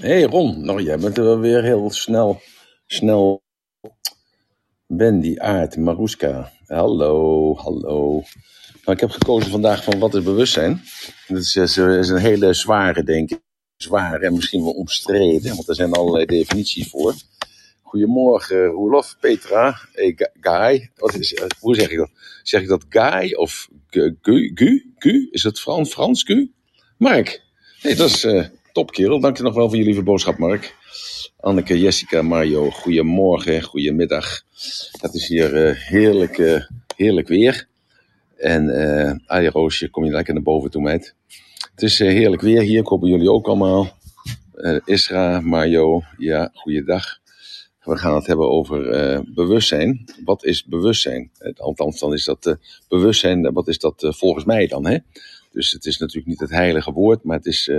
hey Ron, nou jij bent er wel weer heel snel, snel. Bendy, Aard, Maruska, hallo, hallo. Nou, ik heb gekozen vandaag van wat is bewustzijn. Dat is, is is een hele zware, denk ik. Zwaar en misschien wel omstreden, want er zijn allerlei definities voor. Goedemorgen, Roelof, Petra, hey, Gu- Guy. Wat is, eh, hoe zeg ik dat? Zeg ik dat Guy of Gu? Gu? Is het Frans? Frans? Gu? Mark. Nee, dat is eh top, kerel. Dank je nog wel voor lieve boodschap, Mark. Anneke, Jessica, Mario, goedemorgen, goedemiddag. Het is hier eh, heerlijk, eh, heerlijk weer. En Adi Roosje, kom je lekker naar boven toe, meid. Het is heerlijk weer hier, ik jullie ook allemaal. Isra, Mario, ja, goeiedag. We gaan het hebben over bewustzijn. Wat is bewustzijn? Althans, dan is dat bewustzijn, wat is dat volgens mij dan? Hè? Dus het is natuurlijk niet het heilige woord, maar het is,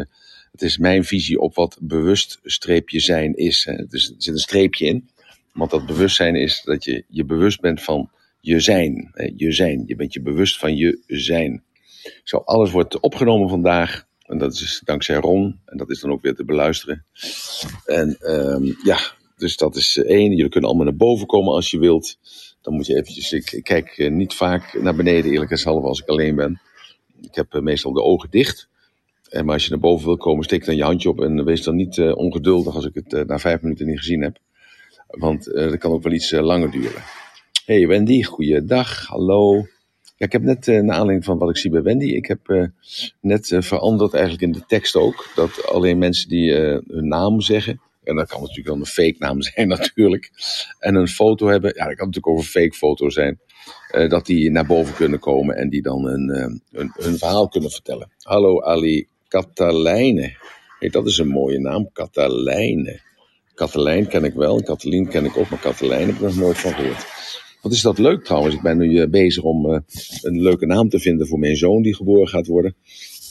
het is mijn visie op wat bewust streepje zijn is. Dus er zit een streepje in, want dat bewustzijn is dat je je bewust bent van je zijn. Je zijn. Je bent je bewust van je zijn. Zo, alles wordt opgenomen vandaag. En dat is dankzij Ron. En dat is dan ook weer te beluisteren. En ehm, ja, dus dat is eh, één. Jullie kunnen allemaal naar boven komen als je wilt. Dan moet je eventjes... Ik, ik kijk eh, niet vaak naar beneden, eerlijk gezegd, als ik alleen ben. Ik heb eh, meestal de ogen dicht. En maar als je naar boven wil komen, steek dan je handje op. En wees dan niet eh, ongeduldig als ik het eh, na vijf minuten niet gezien heb. Want eh, dat kan ook wel iets langer duren. Hey Wendy, goeiedag. Hallo. Ja, ik heb net, naar aanleiding van wat ik zie bij Wendy, ik heb net veranderd eigenlijk in de tekst ook. Dat alleen mensen die hun naam zeggen, en dat kan natuurlijk wel een fake naam zijn natuurlijk, en een foto hebben, ja, dat kan natuurlijk ook een fake foto zijn, dat die naar boven kunnen komen en die dan een, hun verhaal kunnen vertellen. Hallo Ali Catalijne. Hey, dat is een mooie naam, Catalijne. Katelijn ken ik wel, Katelien ken ik ook, maar Katelijn heb ik nog nooit van gehoord. Wat is dat leuk trouwens. Ik ben nu eh, bezig om eh, een leuke naam te vinden voor mijn zoon die geboren gaat worden.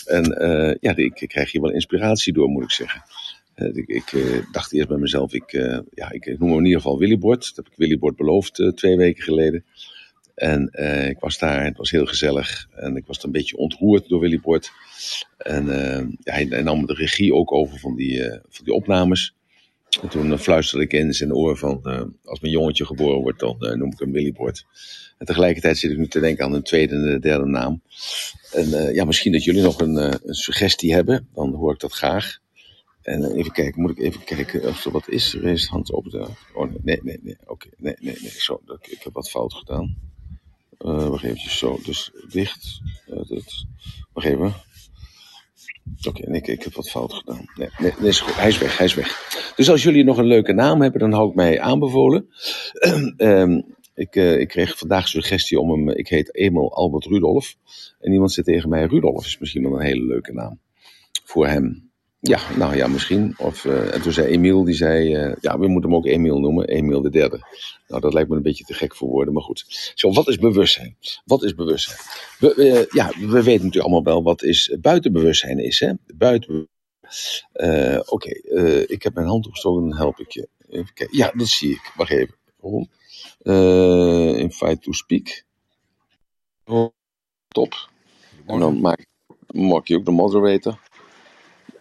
En eh, ja, ik, krijg hier wel inspiratie door, moet ik zeggen. Ik ik dacht eerst bij mezelf, ik, ja, ik noem hem in ieder geval Willybord. Dat heb ik Willybord beloofd twee weken geleden. En eh, ik was daar, het was heel gezellig. En ik was een beetje ontroerd door Willybord. En eh, ja, hij, hij nam de regie ook over van die, eh, van die opnames. En toen fluisterde ik in zijn oor van, als mijn jongetje geboren wordt, dan noem ik hem Willybord. En tegelijkertijd zit ik nu te denken aan een tweede en derde naam. En ja, misschien dat jullie nog een, suggestie hebben, dan hoor ik dat graag. En even kijken, moet ik even kijken of er wat is? Raise hand op de... Oh, nee, nee, nee, oké, nee, nee, nee, zo, ik heb wat fout gedaan. Eh wacht even, zo, dus dicht. Eh, dit. Wacht even. Oké, nee, ik, heb wat fout gedaan. Nee, nee, nee. Hij is weg, hij is weg. Dus als jullie nog een leuke naam hebben, dan hou ik mij aanbevolen. Ehm, ik, eh, ik kreeg vandaag suggestie om hem. Ik heet Emil Albert Rudolf. En iemand zei tegen mij: Rudolf is misschien wel een hele leuke naam voor hem. Ja, nou ja, misschien. Of, eh, en toen zei Emiel, die zei, eh, ja, we moeten hem ook Emiel noemen, Emiel de derde. Nou, dat lijkt me een beetje te gek voor woorden, maar goed. Zo, wat is bewustzijn? Wat is bewustzijn? We, eh, ja, we weten natuurlijk allemaal wel wat is buitenbewustzijn is, hè? Buiten. Oké, ik heb mijn hand opgestoken, dan help ik je. Even kijken. Ja, dat zie ik. Wacht even. Ron. Eh invite to speak. Oh, top. En dan maak, maak je ook de moderator.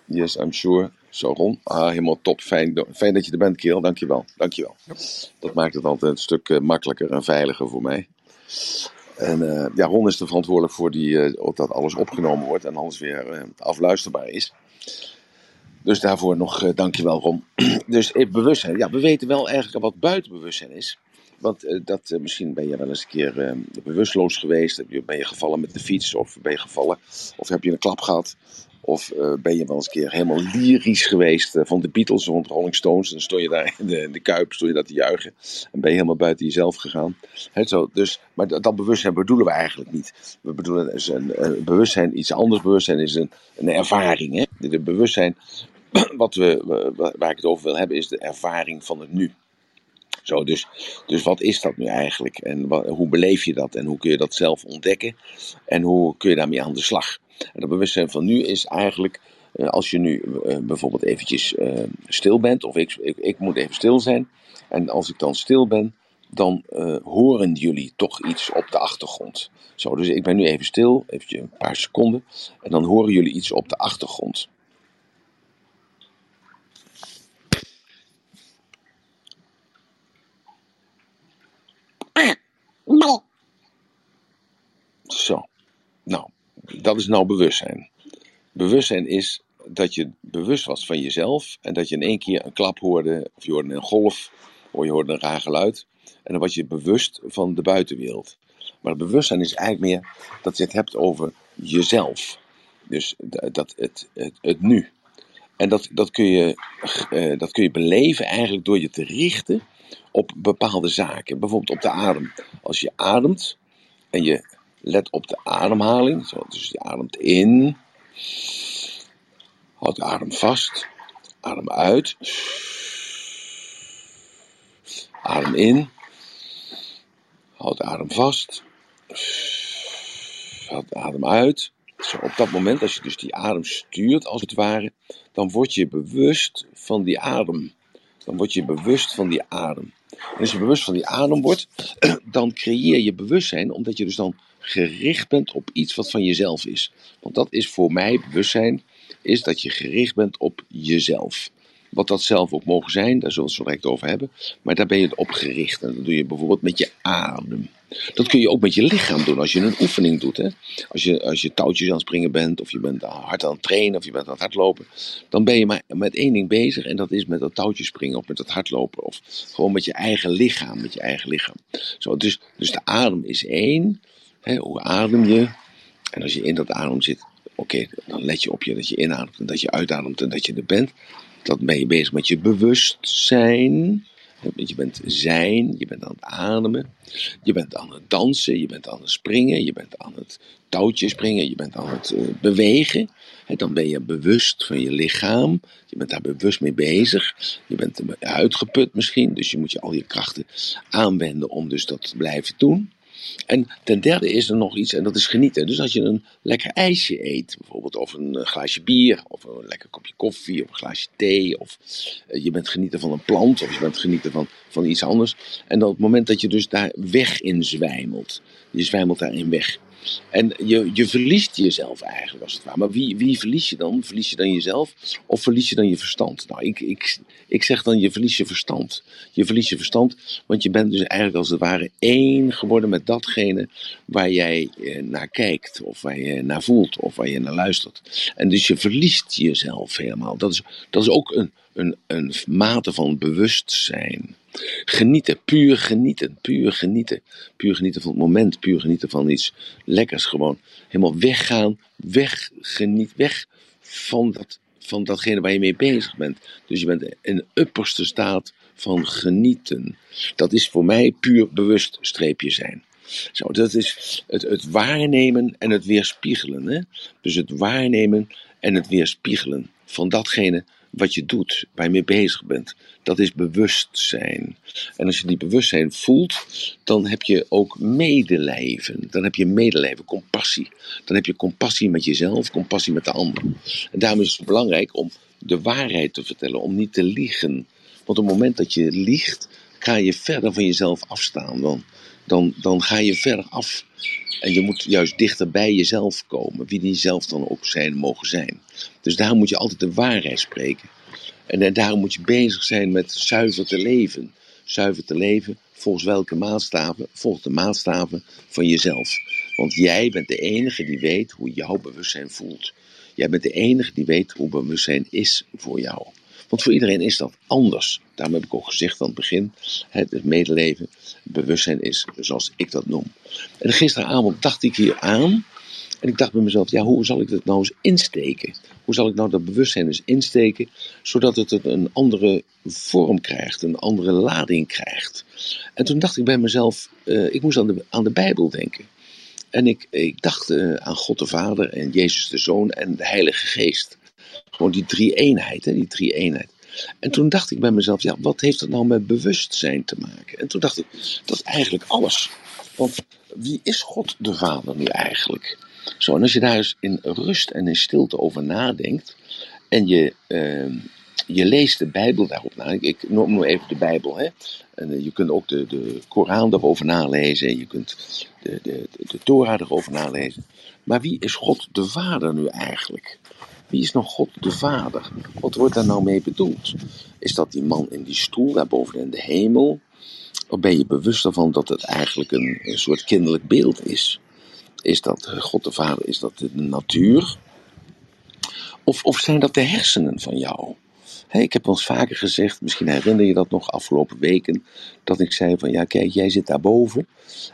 Yes, I'm sure. Zo, Ron. Ah, helemaal top. Fijn, fijn dat je er bent, Keel. Dankjewel. Dankjewel. Dat maakt het altijd een stuk eh, makkelijker en veiliger voor mij. En eh, ja, Ron is er verantwoordelijk voor die, eh, dat alles opgenomen wordt en alles weer afluisterbaar is. Dus daarvoor nog uh, dankjewel, Ron. dus bewustzijn. Ja, we weten wel eigenlijk wat buitenbewustzijn is. Want dat, misschien ben je wel eens een keer bewusteloos geweest. Je- Ben je gevallen met de fiets of ben je gevallen of heb je een klap gehad. Of eh, ben je wel eens een keer helemaal lyrisch geweest eh, van de Beatles de Rolling Stones. Dan stond je daar in de, in de Kuip, stond je daar te juichen. En ben je helemaal buiten jezelf gegaan. Hè, zo, dus, maar dat, dat bewustzijn bedoelen we eigenlijk niet. We bedoelen een, bewustzijn, iets anders. Bewustzijn is een, een ervaring. Hè? De bewustzijn, wat we, wa- waar ik het over wil hebben, is de ervaring van het nu. Zo, dus, dus wat is dat nu eigenlijk? En hoe beleef je dat? En hoe kun je dat zelf ontdekken? En hoe kun je daarmee aan de slag? En dat bewustzijn van nu is eigenlijk, eh, als je nu eh, bijvoorbeeld eventjes eh, stil bent, of ik, ik, moet even stil zijn. En als ik dan stil ben, dan horen jullie toch iets op de achtergrond. Zo, dus ik ben nu even stil, eventjes een paar seconden. En dan horen jullie iets op de achtergrond. Dat is nou bewustzijn. Bewustzijn is dat je bewust was van jezelf en dat je in één keer een klap hoorde, of je hoorde een golf, of je hoorde een raar geluid. En dan was je bewust van de buitenwereld. Maar bewustzijn is eigenlijk meer dat je het hebt over jezelf. Dus dat, het, het, het nu. En dat, dat, kun je, uh, dat kun je beleven eigenlijk door je te richten op bepaalde zaken. Bijvoorbeeld op de adem. Als je ademt en je let op de ademhaling. Zo, dus je ademt in. Houd de adem vast. Adem uit. Adem in. Houd de adem vast. Houd de adem uit. Zo, op dat moment, als je dus die adem stuurt, als het ware, dan word je bewust van die adem. Dan word je bewust van die adem. En als je bewust van die adem wordt, dan creëer je bewustzijn, omdat je dus dan gericht bent op iets wat van jezelf is. Want dat is voor mij bewustzijn, is dat je gericht bent op jezelf. Wat dat zelf ook mogen zijn, daar zullen we het zo direct over hebben. Maar daar ben je op gericht. En dat doe je bijvoorbeeld met je adem. Dat kun je ook met je lichaam doen als je een oefening doet. Hè? Als, je, als je touwtjes aan het springen bent, of je bent hard aan het trainen, of je bent aan het hardlopen. Dan ben je maar met één ding bezig en dat is met dat touwtje springen, of met het hardlopen. Of gewoon met je eigen lichaam, met je eigen lichaam. Zo, dus, dus de adem is één. Hoe adem je? En als je in dat adem zit, oké, dan let je op je dat je inademt en dat je uitademt en dat je er bent. Dan ben je bezig met je bewustzijn. Je bent zijn, je bent aan het ademen, je bent aan het dansen, je bent aan het springen, je bent aan het touwtje springen, je bent aan het uh, bewegen. En dan ben je bewust van je lichaam, je bent daar bewust mee bezig. Je bent uitgeput misschien, dus je moet je al je krachten aanwenden om dus dat te blijven doen. En ten derde is er nog iets, en dat is genieten. Dus als je een lekker ijsje eet, bijvoorbeeld, of een eh, glaasje bier, of een lekker kopje koffie, of een glaasje thee, of eh, je bent genieten van een plant, of je bent genieten van, van iets anders. En op het moment dat je dus daar weg in zwijmelt, je zwijmelt daarin weg. En je, je verliest jezelf eigenlijk als het ware. Maar wie, wie verlies je dan? Verlies je dan jezelf of verlies je dan je verstand? Nou, ik, ik, ik zeg dan je verlies je verstand. Je verlies je verstand, want je bent dus eigenlijk als het ware één geworden met datgene waar jij eh, naar kijkt, of waar je naar voelt, of waar je naar luistert. En dus je verliest jezelf helemaal. Dat is, dat is ook een, een, een mate van bewustzijn. Genieten, puur genieten, puur genieten. Puur genieten van het moment, puur genieten van iets lekkers. Gewoon helemaal weggaan, weg, geniet, weg van, dat, van datgene waar je mee bezig bent. Dus je bent in een upperste staat van genieten. Dat is voor mij puur bewust streepje zijn. Zo, dat is het, het waarnemen en het weerspiegelen. Hè? Dus het waarnemen en het weerspiegelen van datgene wat je doet, waar je mee bezig bent. Dat is bewustzijn. En als je die bewustzijn voelt, dan heb je ook medeleven. Dan heb je medeleven, compassie. Dan heb je compassie met jezelf, compassie met de ander. En daarom is het belangrijk om de waarheid te vertellen, om niet te liegen. Want op het moment dat je liegt, ga je verder van jezelf afstaan. Dan, dan ga je verder af. En je moet juist dichter bij jezelf komen, wie die zelf dan ook zijn mogen zijn. Dus daarom moet je altijd de waarheid spreken. En, en daarom moet je bezig zijn met zuiver te leven. Zuiver te leven volgens welke maatstaven? Volgens de maatstaven van jezelf. Want jij bent de enige die weet hoe jouw bewustzijn voelt. Jij bent de enige die weet hoe bewustzijn is voor jou. Want voor iedereen is dat anders. Daarom heb ik ook gezegd aan het begin: het medeleven, bewustzijn is zoals ik dat noem. En gisteravond dacht ik hier aan. En ik dacht bij mezelf: ja, hoe zal ik dat nou eens insteken? Hoe zal ik nou dat bewustzijn eens insteken, zodat het een andere vorm krijgt, een andere lading krijgt? En toen dacht ik bij mezelf: uh, ik moest aan de, aan de Bijbel denken. En ik, ik dacht uh, aan God de Vader en Jezus de Zoon en de Heilige Geest. Gewoon die drie eenheid, hè, die drie eenheid. En toen dacht ik bij mezelf, ja, wat heeft dat nou met bewustzijn te maken? En toen dacht ik, dat is eigenlijk alles. Want wie is God de Vader nu eigenlijk? Zo, en als je daar eens in rust en in stilte over nadenkt, en je, uh, je leest de Bijbel daarop na. Ik noem nu even de Bijbel. Hè? En eh, je kunt ook de, de Koran erover nalezen. Je kunt de, de, de Torah erover nalezen. Maar wie is God de Vader nu eigenlijk? Wie is nog God de Vader? Wat wordt daar nou mee bedoeld? Is dat die man in die stoel daarboven in de hemel? Of ben je bewust ervan dat het eigenlijk een, een soort kinderlijk beeld is? Is dat God de Vader? Is dat de natuur? Of, of zijn dat de hersenen van jou? ik heb eens vaker gezegd, misschien herinner je dat nog afgelopen weken, dat ik zei van ja kijk, jij zit daarboven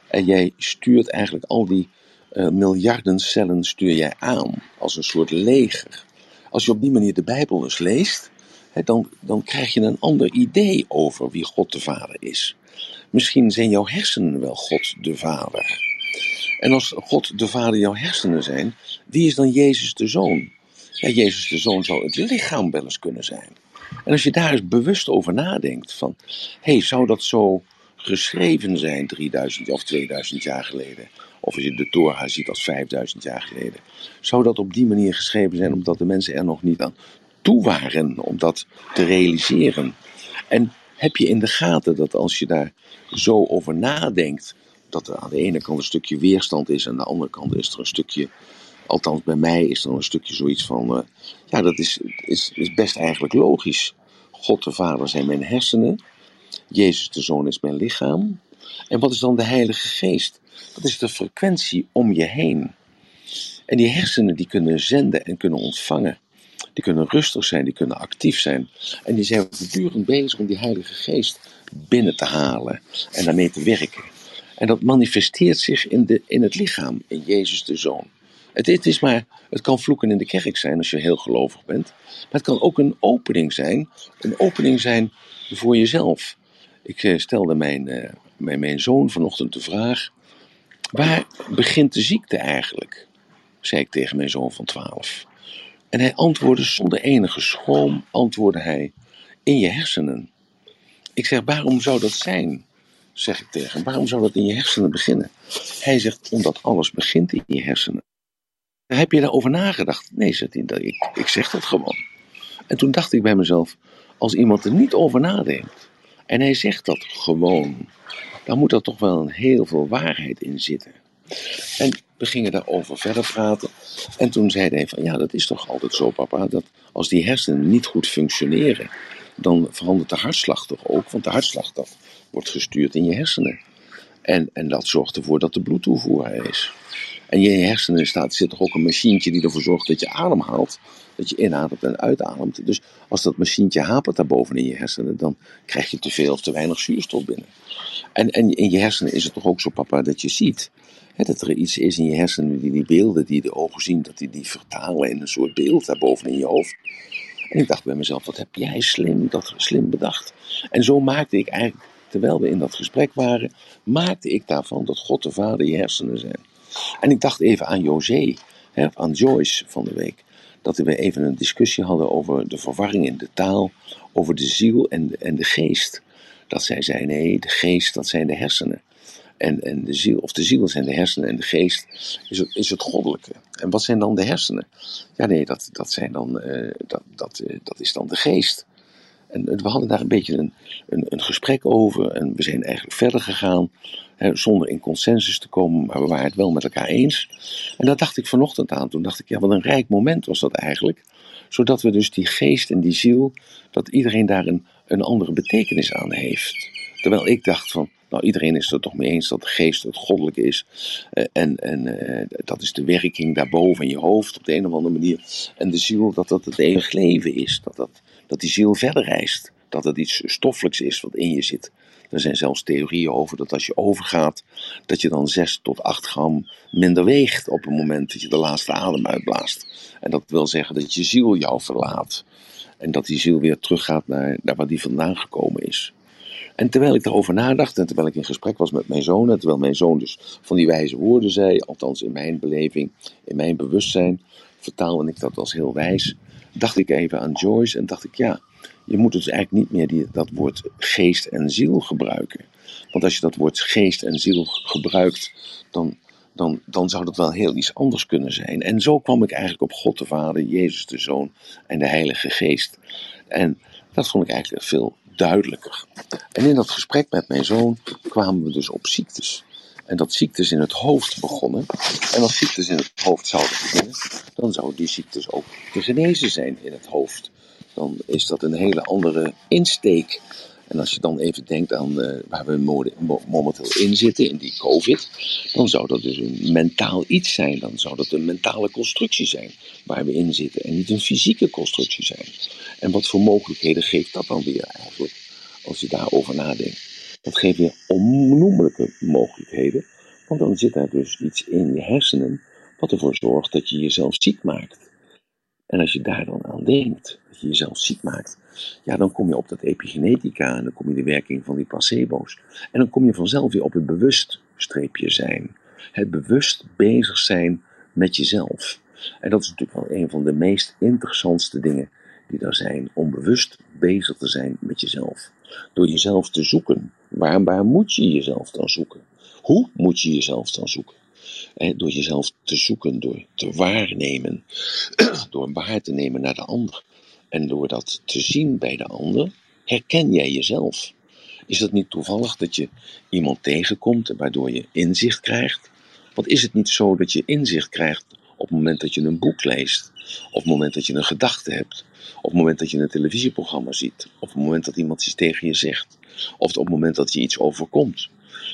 en jij stuurt eigenlijk al die uh, miljarden cellen stuur jij aan als een soort leger. Als je op die manier de Bijbel eens leest, dan, dan krijg je een ander idee over wie God de Vader is. Misschien zijn jouw hersenen wel God de Vader. En als God de Vader jouw hersenen zijn, wie is dan Jezus de Zoon? Jezus de Zoon zou het lichaam wel eens kunnen zijn. En als je daar eens bewust over nadenkt, van, hé, hey, zou dat zo geschreven zijn 3000 of 2000 jaar geleden? Of als je de Torah ziet als 5000 jaar geleden. Zou dat op die manier geschreven zijn omdat de mensen er nog niet aan toe waren om dat te realiseren? En heb je in de gaten dat als je daar zo over nadenkt, dat er aan de ene kant een stukje weerstand is en aan de andere kant is er een stukje, althans bij mij is er een stukje zoiets van, uh, ja dat is, is, is best eigenlijk logisch. God de Vader zijn mijn hersenen, Jezus de Zoon is mijn lichaam. En wat is dan de Heilige Geest? Dat is de frequentie om je heen. En die hersenen die kunnen zenden en kunnen ontvangen. Die kunnen rustig zijn, die kunnen actief zijn. En die zijn voortdurend bezig om die Heilige Geest binnen te halen en daarmee te werken. En dat manifesteert zich in, de, in het lichaam, in Jezus de Zoon. Het, het, is maar, het kan vloeken in de kerk zijn als je heel gelovig bent. Maar het kan ook een opening zijn. Een opening zijn voor jezelf. Ik eh, stelde mijn, uh, mijn, mijn zoon vanochtend de vraag: Waar begint de ziekte eigenlijk? zei ik tegen mijn zoon van twaalf. En hij antwoordde zonder enige schroom, antwoordde hij, in je hersenen. Ik zeg, waarom zou dat zijn? Zeg ik tegen hem, waarom zou dat in je hersenen beginnen? Hij zegt, omdat alles begint in je hersenen. Heb je daarover nagedacht? Nee, zegt hij, ik, ik zeg dat gewoon. En toen dacht ik bij mezelf, als iemand er niet over nadenkt, en hij zegt dat gewoon, dan moet er toch wel een heel veel waarheid in zitten. En we gingen daarover verder praten. En toen zei hij van, ja, dat is toch altijd zo, papa, dat als die hersenen niet goed functioneren, dan verandert de hartslag toch ook, want de hartslag dat wordt gestuurd in je hersenen. En, en dat zorgt ervoor dat de bloedtoevoer er is. En in je hersenen staat, zit toch ook een machientje die ervoor zorgt dat je adem haalt. Dat je inademt en uitademt. Dus als dat machientje hapert daarboven in je hersenen, dan krijg je te veel of te weinig zuurstof binnen. En, en in je hersenen is het toch ook zo, papa, dat je ziet dat er iets is in je hersenen die die beelden die de ogen zien, dat die die vertalen in een soort beeld daarboven in je hoofd. En ik dacht bij mezelf, wat heb jij slim, dat slim bedacht. En zo maakte ik eigenlijk, terwijl we in dat gesprek waren, maakte ik daarvan dat God de Vader je hersenen zijn. En ik dacht even aan José, hè, aan Joyce van de week. Dat we even een discussie hadden over de verwarring in de taal, over de ziel en de, en de geest. Dat zij zei, nee, de geest, dat zijn de hersenen. En, en de ziel, of de ziel zijn de hersenen en de geest is het, is het goddelijke. En wat zijn dan de hersenen? Ja, nee, dat, dat, zijn dan, uh, dat, dat, uh, dat is dan de geest. En we hadden daar een beetje een, een, een, gesprek over en we zijn eigenlijk verder gegaan. Zonder in consensus te komen, maar we waren het wel met elkaar eens. En daar dacht ik vanochtend aan. Toen dacht ik, ja, wat een rijk moment was dat eigenlijk. Zodat we dus die geest en die ziel, dat iedereen daar een, een andere betekenis aan heeft. Terwijl ik dacht van, nou iedereen is er toch mee eens dat de geest het goddelijk is. Uh, en en uh, dat is de werking daarboven in je hoofd op de een of andere manier. En de ziel, dat dat het eeuwig leven is. Dat, dat, dat die ziel verder reist. Dat het iets stoffelijks is wat in je zit. Er zijn zelfs theorieën over dat als je overgaat, dat je dan 6 tot 8 gram minder weegt op het moment dat je de laatste adem uitblaast. En dat wil zeggen dat je ziel jou verlaat. En dat die ziel weer teruggaat naar, naar waar die vandaan gekomen is. En terwijl ik daarover nadacht en terwijl ik in gesprek was met mijn zoon, en terwijl mijn zoon dus van die wijze woorden zei, althans in mijn beleving, in mijn bewustzijn, vertaalde ik dat als heel wijs, dacht ik even aan Joyce en dacht ik, ja, je moet dus eigenlijk niet meer die, dat woord geest en ziel gebruiken. Want als je dat woord geest en ziel gebruikt, dan, dan, dan zou dat wel heel iets anders kunnen zijn. En zo kwam ik eigenlijk op God de Vader, Jezus de Zoon en de Heilige Geest. En dat vond ik eigenlijk veel duidelijker. En in dat gesprek met mijn zoon kwamen we dus op ziektes. En dat ziektes in het hoofd begonnen. En als ziektes in het hoofd zouden beginnen, dan zouden die ziektes ook te genezen zijn in het hoofd. Dan is dat een hele andere insteek En als je dan even denkt aan uh, waar we momenteel in zitten, in die COVID, dan zou dat dus een mentaal iets zijn. Dan zou dat een mentale constructie zijn waar we in zitten en niet een fysieke constructie zijn. En wat voor mogelijkheden geeft dat dan weer eigenlijk, als je daarover nadenkt? Dat geeft weer onnoemelijke mogelijkheden, want dan zit daar dus iets in je hersenen wat ervoor zorgt dat je jezelf ziek maakt. En als je daar dan aan denkt, dat je jezelf ziek maakt, ja, dan kom je op dat epigenetica en dan kom je de werking van die placebo's. En dan kom je vanzelf weer op het bewust streepje zijn. Het bewust bezig zijn met jezelf. En dat is natuurlijk wel een van de meest interessantste dingen die er zijn, om bewust bezig te zijn met jezelf. Door jezelf te zoeken. Waar, waar moet je jezelf dan zoeken? Hoe moet je jezelf dan zoeken? door jezelf te zoeken, door te waarnemen, door waar te nemen naar de ander. En door dat te zien bij de ander, herken jij jezelf. Is het niet toevallig dat je iemand tegenkomt waardoor je inzicht krijgt? Want is het niet zo dat je inzicht krijgt op het moment dat je een boek leest, op het moment dat je een gedachte hebt, op het moment dat je een televisieprogramma ziet, op het moment dat iemand iets tegen je zegt, of op het moment dat je iets overkomt?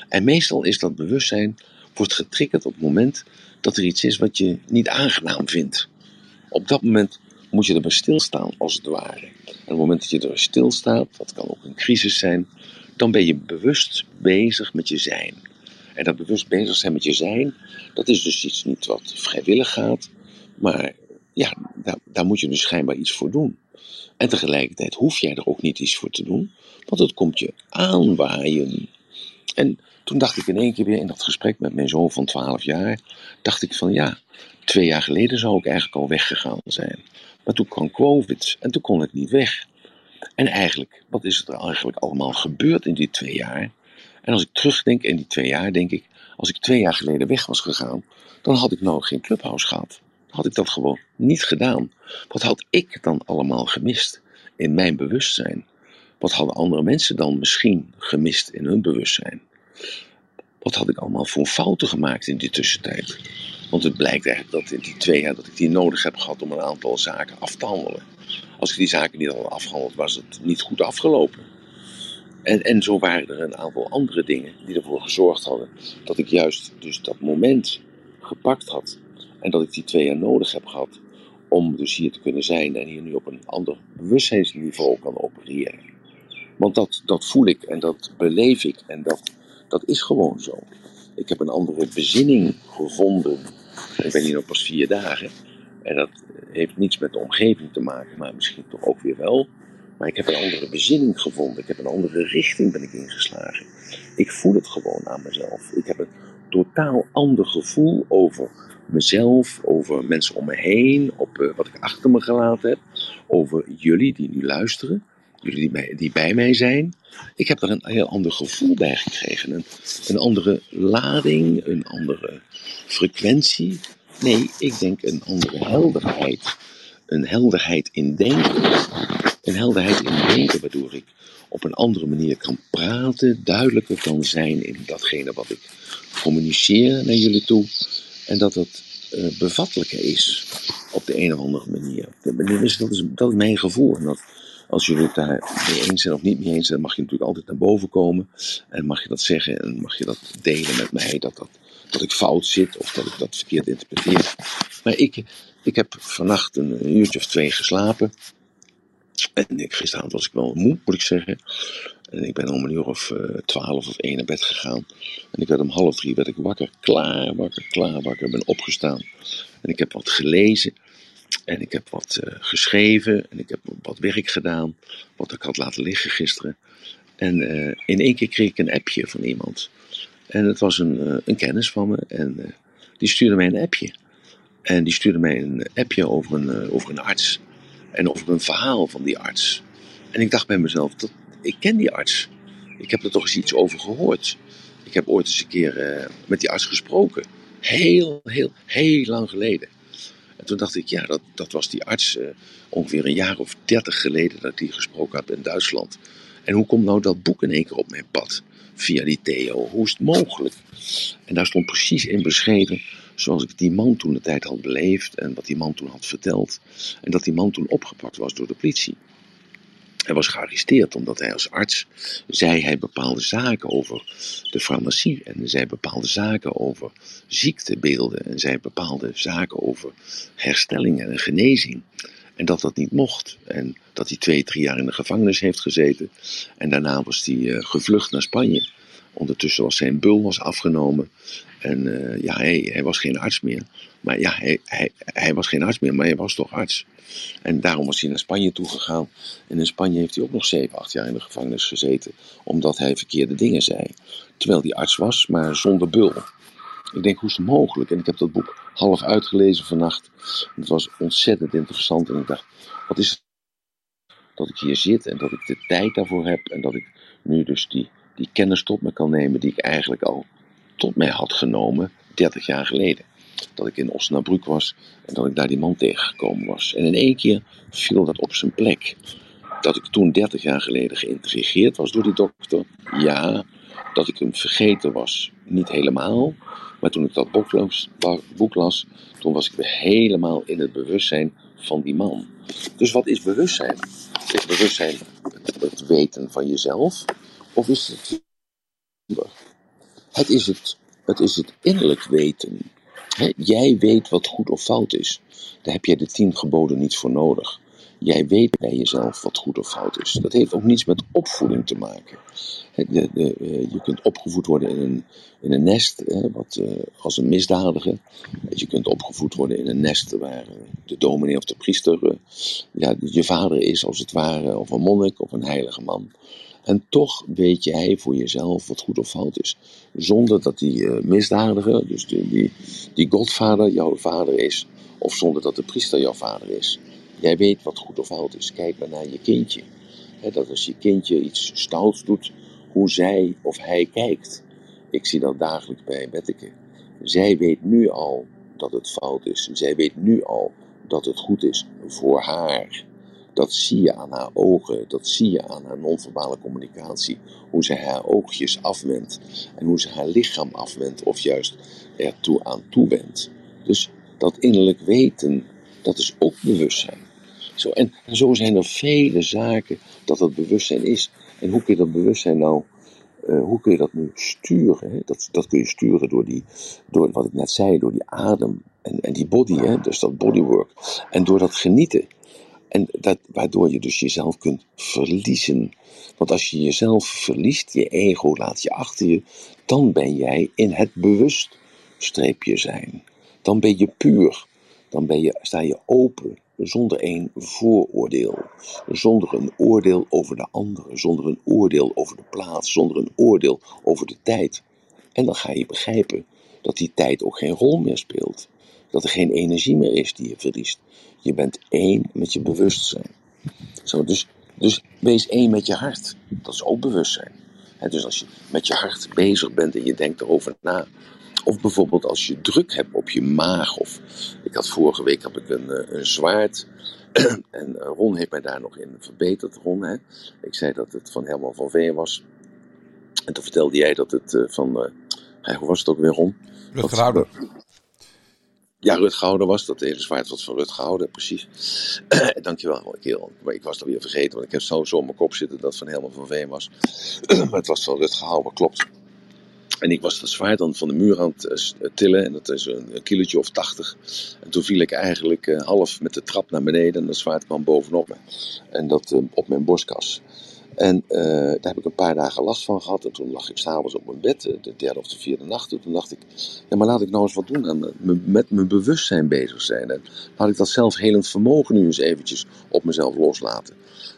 En meestal is dat bewustzijn wordt getriggerd op het moment dat er iets is wat je niet aangenaam vindt. Op dat moment moet je erbij stilstaan, als het ware. En op het moment dat je er stilstaat, dat kan ook een crisis zijn, dan ben je bewust bezig met je zijn. En dat bewust bezig zijn met je zijn, dat is dus iets niet wat vrijwillig gaat, maar ja, daar, daar moet je dus schijnbaar iets voor doen. En tegelijkertijd hoef jij er ook niet iets voor te doen, want het komt je aanwaaien. En toen dacht ik in één keer weer in dat gesprek met mijn zoon van 12 jaar, dacht ik van ja, twee jaar geleden zou ik eigenlijk al weggegaan zijn. Maar toen kwam COVID en toen kon ik niet weg. En eigenlijk, wat is er eigenlijk allemaal gebeurd in die twee jaar? En als ik terugdenk in die twee jaar, denk ik, als ik twee jaar geleden weg was gegaan, dan had ik nou geen clubhouse gehad. Had ik dat gewoon niet gedaan. Wat had ik dan allemaal gemist in mijn bewustzijn? Wat hadden andere mensen dan misschien gemist in hun bewustzijn? Wat had ik allemaal voor fouten gemaakt in die tussentijd? Want het blijkt eigenlijk dat in die twee jaar dat ik die nodig heb gehad om een aantal zaken af te handelen. Als ik die zaken niet had afgehandeld, was het niet goed afgelopen. En, en zo waren er een aantal andere dingen die ervoor gezorgd hadden dat ik juist dus dat moment gepakt had. En dat ik die twee jaar nodig heb gehad om dus hier te kunnen zijn en hier nu op een ander bewustzijnsniveau kan opereren. Want dat, dat voel ik en dat beleef ik en dat dat is gewoon zo. Ik heb een andere bezinning gevonden. Ik ben hier nog pas vier dagen. En dat heeft niets met de omgeving te maken, maar misschien toch ook weer wel. Maar ik heb een andere bezinning gevonden. Ik heb een andere richting ben ik ingeslagen. Ik voel het gewoon aan mezelf. Ik heb een totaal ander gevoel over mezelf, over mensen om me heen, op uh, wat ik achter me gelaten heb, over jullie die nu luisteren jullie die bij, die bij mij zijn. Ik heb er een heel ander gevoel bij gekregen. Een, andere lading, een andere frequentie. Nee, ik denk een andere helderheid. Een helderheid in denken. Een helderheid in denken waardoor ik op een andere manier kan praten, duidelijker kan zijn in datgene wat ik communiceer naar jullie toe. En dat het uh, bevattelijker is op de een of andere manier. Dat is, dat is, dat is mijn gevoel. En dat, als jullie het daar mee eens zijn of niet mee eens zijn, mag je natuurlijk altijd naar boven komen. En mag je dat zeggen en mag je dat delen met mij, dat, dat, dat ik fout zit of dat ik dat verkeerd interpreteer. Maar ik, ik heb vannacht een, uurtje of twee geslapen. En ik, gisteravond was ik wel moe, moet ik zeggen. En ik ben om een uur of uh, twaalf of één naar bed gegaan. En ik werd om half drie werd ik wakker, klaar wakker, klaar wakker. Ik ben opgestaan. En ik heb wat gelezen. En ik heb wat uh, geschreven en ik heb wat werk gedaan, wat ik had laten liggen gisteren. En uh, in één keer kreeg ik een appje van iemand. En het was een, uh, een kennis van me en die stuurde mij een appje. En die stuurde mij een appje over een, over een arts en over een verhaal van die arts. En ik dacht bij mezelf, dat, ik ken die arts. Ik heb er toch eens iets over gehoord. Ik heb ooit eens een keer met die arts gesproken. Heel, heel, heel lang geleden. En toen dacht ik, ja, dat, dat was die arts uh, ongeveer een jaar of dertig geleden dat ik die gesproken had in Duitsland. En hoe komt nou dat boek in één keer op mijn pad? Via die Theo. Hoe is het mogelijk? En daar stond precies in beschreven zoals ik die man toen de tijd had beleefd en wat die man toen had verteld. En dat die man toen opgepakt was door de politie. Hij was gearresteerd omdat hij als arts zei hij bepaalde zaken over de farmacie en zei bepaalde zaken over ziektebeelden en zei bepaalde zaken over herstelling en genezing. En dat dat niet mocht. En dat hij twee, drie jaar in de gevangenis heeft gezeten. En daarna was hij uh, gevlucht naar Spanje. Ondertussen was zijn bul was afgenomen. En uh, ja, hij, hij, was geen arts meer. Maar ja, hij, hij, hij was geen arts meer, maar hij was toch arts. En daarom was hij naar Spanje toegegaan. En in Spanje heeft hij ook nog 7, 8 jaar in de gevangenis gezeten. Omdat hij verkeerde dingen zei. Terwijl hij arts was, maar zonder bul. Ik denk, hoe is het mogelijk? En ik heb dat boek half uitgelezen vannacht. Het was ontzettend interessant. En ik dacht, wat is het dat ik hier zit en dat ik de tijd daarvoor heb. En dat ik nu dus die, die kennis tot me kan nemen die ik eigenlijk al tot mij had genomen 30 jaar geleden. Dat ik in Osnabrück was en dat ik daar die man tegengekomen was. En in één keer viel dat op zijn plek. Dat ik toen 30 jaar geleden geïntrigeerd was door die dokter, ja. Dat ik hem vergeten was, niet helemaal. Maar toen ik dat boek las, toen was ik weer helemaal in het bewustzijn van die man. Dus wat is bewustzijn? Is bewustzijn het weten van jezelf? Of is het. Het is het, het, is het innerlijk weten. jij weet wat goed of fout is. Daar heb jij de tien geboden niet voor nodig. Jij weet bij jezelf wat goed of fout is. Dat heeft ook niets met opvoeding te maken. De, eh, je kunt opgevoed worden in een, in een nest wat, eh, als een misdadiger. Je kunt opgevoed worden in een nest waar eh, de dominee of de priester ja, je vader is, als het ware, of een monnik of een heilige man. En toch weet jij voor jezelf wat goed of fout is. Zonder dat die misdadiger, dus die, die, godvader, jouw vader is. Of zonder dat de priester jouw vader is. Jij weet wat goed of fout is. Kijk maar naar je kindje. dat als je kindje iets stouts doet, hoe zij of hij kijkt. Ik zie dat dagelijks bij Betteke. Zij weet nu al dat het fout is. Zij weet nu al dat het goed is voor haar. Dat zie je aan haar ogen, dat zie je aan haar non-verbale communicatie. Hoe ze haar oogjes afwendt en hoe ze haar lichaam afwendt of juist ertoe aan toewendt. Dus dat innerlijk weten, dat is ook bewustzijn. Zo, en, zo zijn er vele zaken dat dat bewustzijn is. En hoe kun je dat bewustzijn nou, uh, hoe kun je dat nu sturen? Hè? Dat, dat kun je sturen door, die, door wat ik net zei, door die adem en, en die body, hè? dus dat bodywork. En door dat genieten. En dat, waardoor je dus jezelf kunt verliezen. Want als je jezelf verliest, je ego laat je achter je, dan ben jij in het bewust streepje zijn. Dan ben je puur. Dan ben je, sta je open zonder een vooroordeel, zonder een oordeel over de andere, zonder een oordeel over de plaats, zonder een oordeel over de tijd. En dan ga je begrijpen dat die tijd ook geen rol meer speelt. Dat er geen energie meer is die je verliest. Je bent één met je bewustzijn. Zo, dus, dus wees één met je hart. Dat is ook bewustzijn. dus als je met je hart bezig bent en je denkt erover na, of bijvoorbeeld als je druk hebt op je maag. Of ik had vorige week heb ik een, eh, een zwaard. en eh, Ron heeft mij daar nog in verbeterd. Ron, hè? Ik zei dat het van Herman van Veen was. En toen vertelde jij dat het uh, van. Uh, hoe was het ook weer, Ron? Rutger Ja, Rutgouder was dat. hele zwaard was van Rutgouder, precies. Dankjewel, kerel. Maar ik was het alweer vergeten, want ik heb zo, zo mijn kop zitten dat het van Herman van Veen was. maar het was van Rutgouder, klopt. En ik was dat zwaard dan van de muur aan het eh, tillen. En dat is een, kilootje of tachtig. En toen viel ik eigenlijk uh, half met de trap naar beneden. En dat zwaard kwam bovenop me. En dat op mijn borstkas. En uh, daar heb ik een paar dagen last van gehad. En toen lag ik s'avonds op mijn bed, de derde of de vierde nacht. En toen dacht ik, ja, maar laat ik nou eens wat doen. En met mijn bewustzijn bezig zijn. En laat ik dat zelfhelend vermogen nu eens eventjes op mezelf loslaten.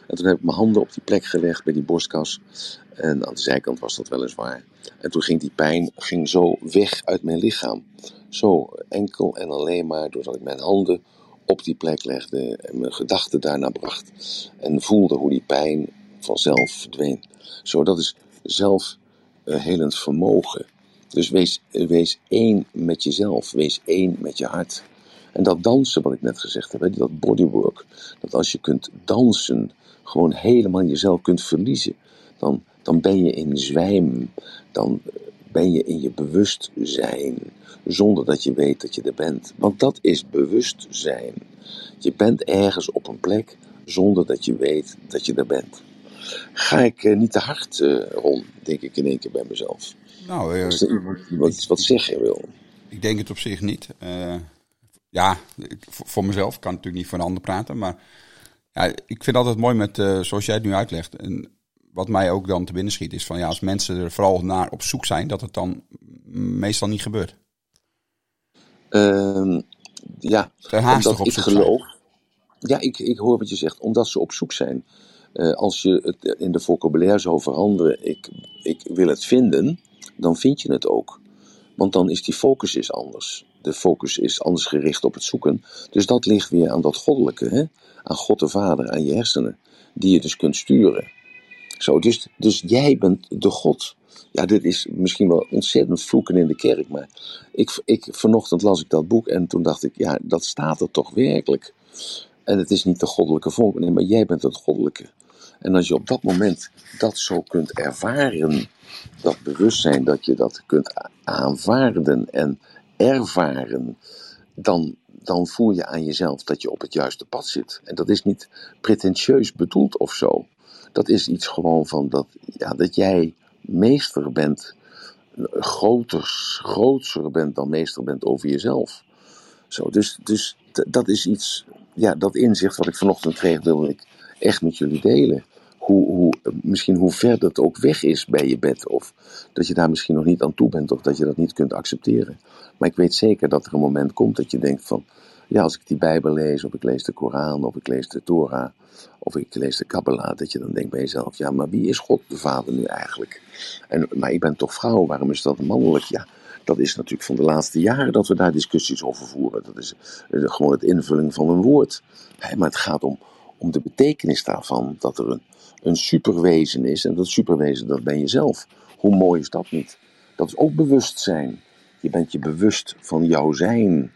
En toen heb ik mijn handen op die plek gelegd bij die borstkas. En aan de zijkant was dat weliswaar. En toen ging die pijn ging zo weg uit mijn lichaam. Zo enkel en alleen maar doordat ik mijn handen op die plek legde en mijn gedachten daarna bracht. En voelde hoe die pijn vanzelf verdween. Zo, dat is zelfhelend vermogen. Dus wees, wees één met jezelf, wees één met je hart. En dat dansen, wat ik net gezegd heb, dat bodywork, dat als je kunt dansen, gewoon helemaal jezelf kunt verliezen, dan, dan ben je in zwijm, dan ben je in je bewustzijn, zonder dat je weet dat je er bent. Want dat is bewustzijn. Je bent ergens op een plek zonder dat je weet dat je er bent. Ga ik eh, niet te hard, uh, Ron, denk ik in één keer bij mezelf. Nou, uh, Als er iemand wat, zeggen wil. Ik denk het op zich niet. ja, voor mezelf kan natuurlijk niet voor een ander praten, maar ja, ik vind het altijd mooi met, zoals jij het nu uitlegt. En wat mij ook dan te binnen schiet is van ja, als mensen er vooral naar op zoek zijn, dat het dan meestal niet gebeurt. Uh, ja, omdat ik geloof. Ja, ik, ik hoor wat je zegt, omdat ze op zoek zijn. Uh, als je het in de vocabulaire zou veranderen, ik, ik wil het vinden, dan vind je het ook. Want dan is die focus is anders. De focus is anders gericht op het zoeken. Dus dat ligt weer aan dat goddelijke, hè? aan God de Vader, aan je hersenen, die je dus kunt sturen. Zo, dus, dus jij bent de God. Ja, dit is misschien wel ontzettend vloeken in de kerk, maar ik, ik, vanochtend las ik dat boek en toen dacht ik, ja, dat staat er toch werkelijk. En het is niet de goddelijke volk, nee, maar jij bent het goddelijke. En als je op dat moment dat zo kunt ervaren, dat bewustzijn, dat je dat kunt aanvaarden en ervaren, dan, dan voel je aan jezelf dat je op het juiste pad zit. En dat is niet pretentieus bedoeld of zo. Dat is iets gewoon van dat, ja, dat jij meester bent, groter, grootser bent dan meester bent over jezelf. Zo, dus dus dat is iets, ja, dat inzicht wat ik vanochtend kreeg, wil ik echt met jullie delen. Hoe, misschien hoe ver dat ook weg is bij je bed. Of dat je daar misschien nog niet aan toe bent. Of dat je dat niet kunt accepteren. Maar ik weet zeker dat er een moment komt dat je denkt van ja, als ik die Bijbel lees, of ik lees de Koran, of ik lees de Torah, of ik lees de Kabbalah, dat je dan denkt bij jezelf, ja, maar wie is God de Vader nu eigenlijk? En, maar ik ben toch vrouw, waarom is dat mannelijk? Ja, dat is natuurlijk van de laatste jaren dat we daar discussies over voeren. Dat is eh, gewoon het invulling van een woord. maar het gaat om, om de betekenis daarvan, dat er een, een superwezen is, en dat superwezen, dat ben je zelf. Hoe mooi is dat niet? Dat is ook bewustzijn. Je bent je bewust van jouw zijn.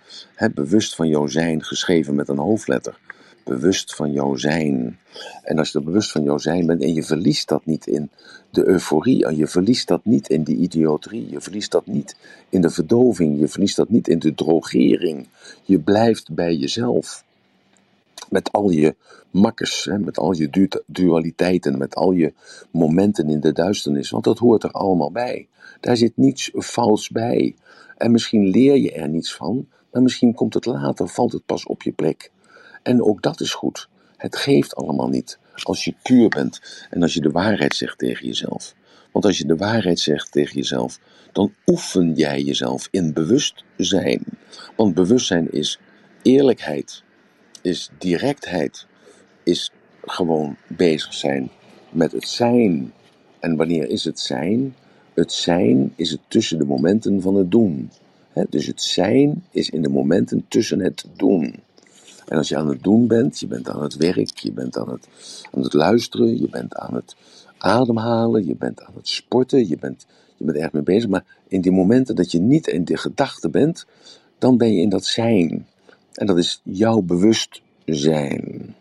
Bewust van jouw zijn, geschreven met een hoofdletter. Bewust van jouw zijn. En als je er bewust van jouw zijn bent en je verliest dat niet in de euforie, en je verliest dat niet in de idioterie, je verliest dat niet in de verdoving, je verliest dat niet in de drogering. Je blijft bij jezelf. Met al je makkers, hè, met al je dualiteiten, met al je momenten in de duisternis, want dat hoort er allemaal bij. Daar zit niets fouts bij. En misschien leer je er niets van, maar misschien komt het later, valt het pas op je plek. En ook dat is goed. Het geeft allemaal niet als je puur bent en als je de waarheid zegt tegen jezelf. Want als je de waarheid zegt tegen jezelf, dan oefen jij jezelf in bewustzijn. Want bewustzijn is eerlijkheid, is directheid, is gewoon bezig zijn met het zijn. En wanneer is het zijn? Het zijn is het tussen de momenten van het doen. dus het zijn is in de momenten tussen het doen. En als je aan het doen bent, je bent aan het werk, je bent aan het, aan het luisteren, je bent aan het ademhalen, je bent aan het sporten, je bent, je bent erg mee bezig. Maar in die momenten dat je niet in de gedachte bent, dan ben je in dat zijn. En dat is jouw bewustzijn.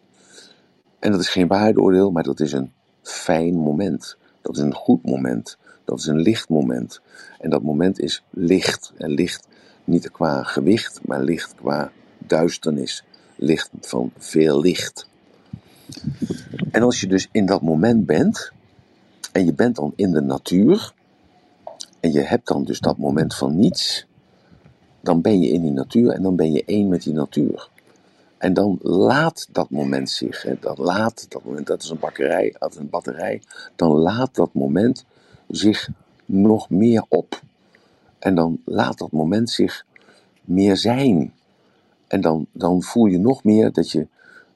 En dat is geen waardeoordeel, maar dat is een fijn moment. Dat is een goed moment. Dat is een lichtmoment. En dat moment is licht. En licht niet qua gewicht, maar licht qua duisternis. Licht van veel licht. En als je dus in dat moment bent, en je bent dan in de natuur, en je hebt dan dus dat moment van niets, dan ben je in die natuur en dan ben je één met die natuur. En dan laat dat moment zich, hè, dat laat dat moment, dat is een bakkerij, dat is een batterij, dan laat dat moment zich nog meer op. En dan laat dat moment zich meer zijn. En dan, dan voel je nog meer dat je,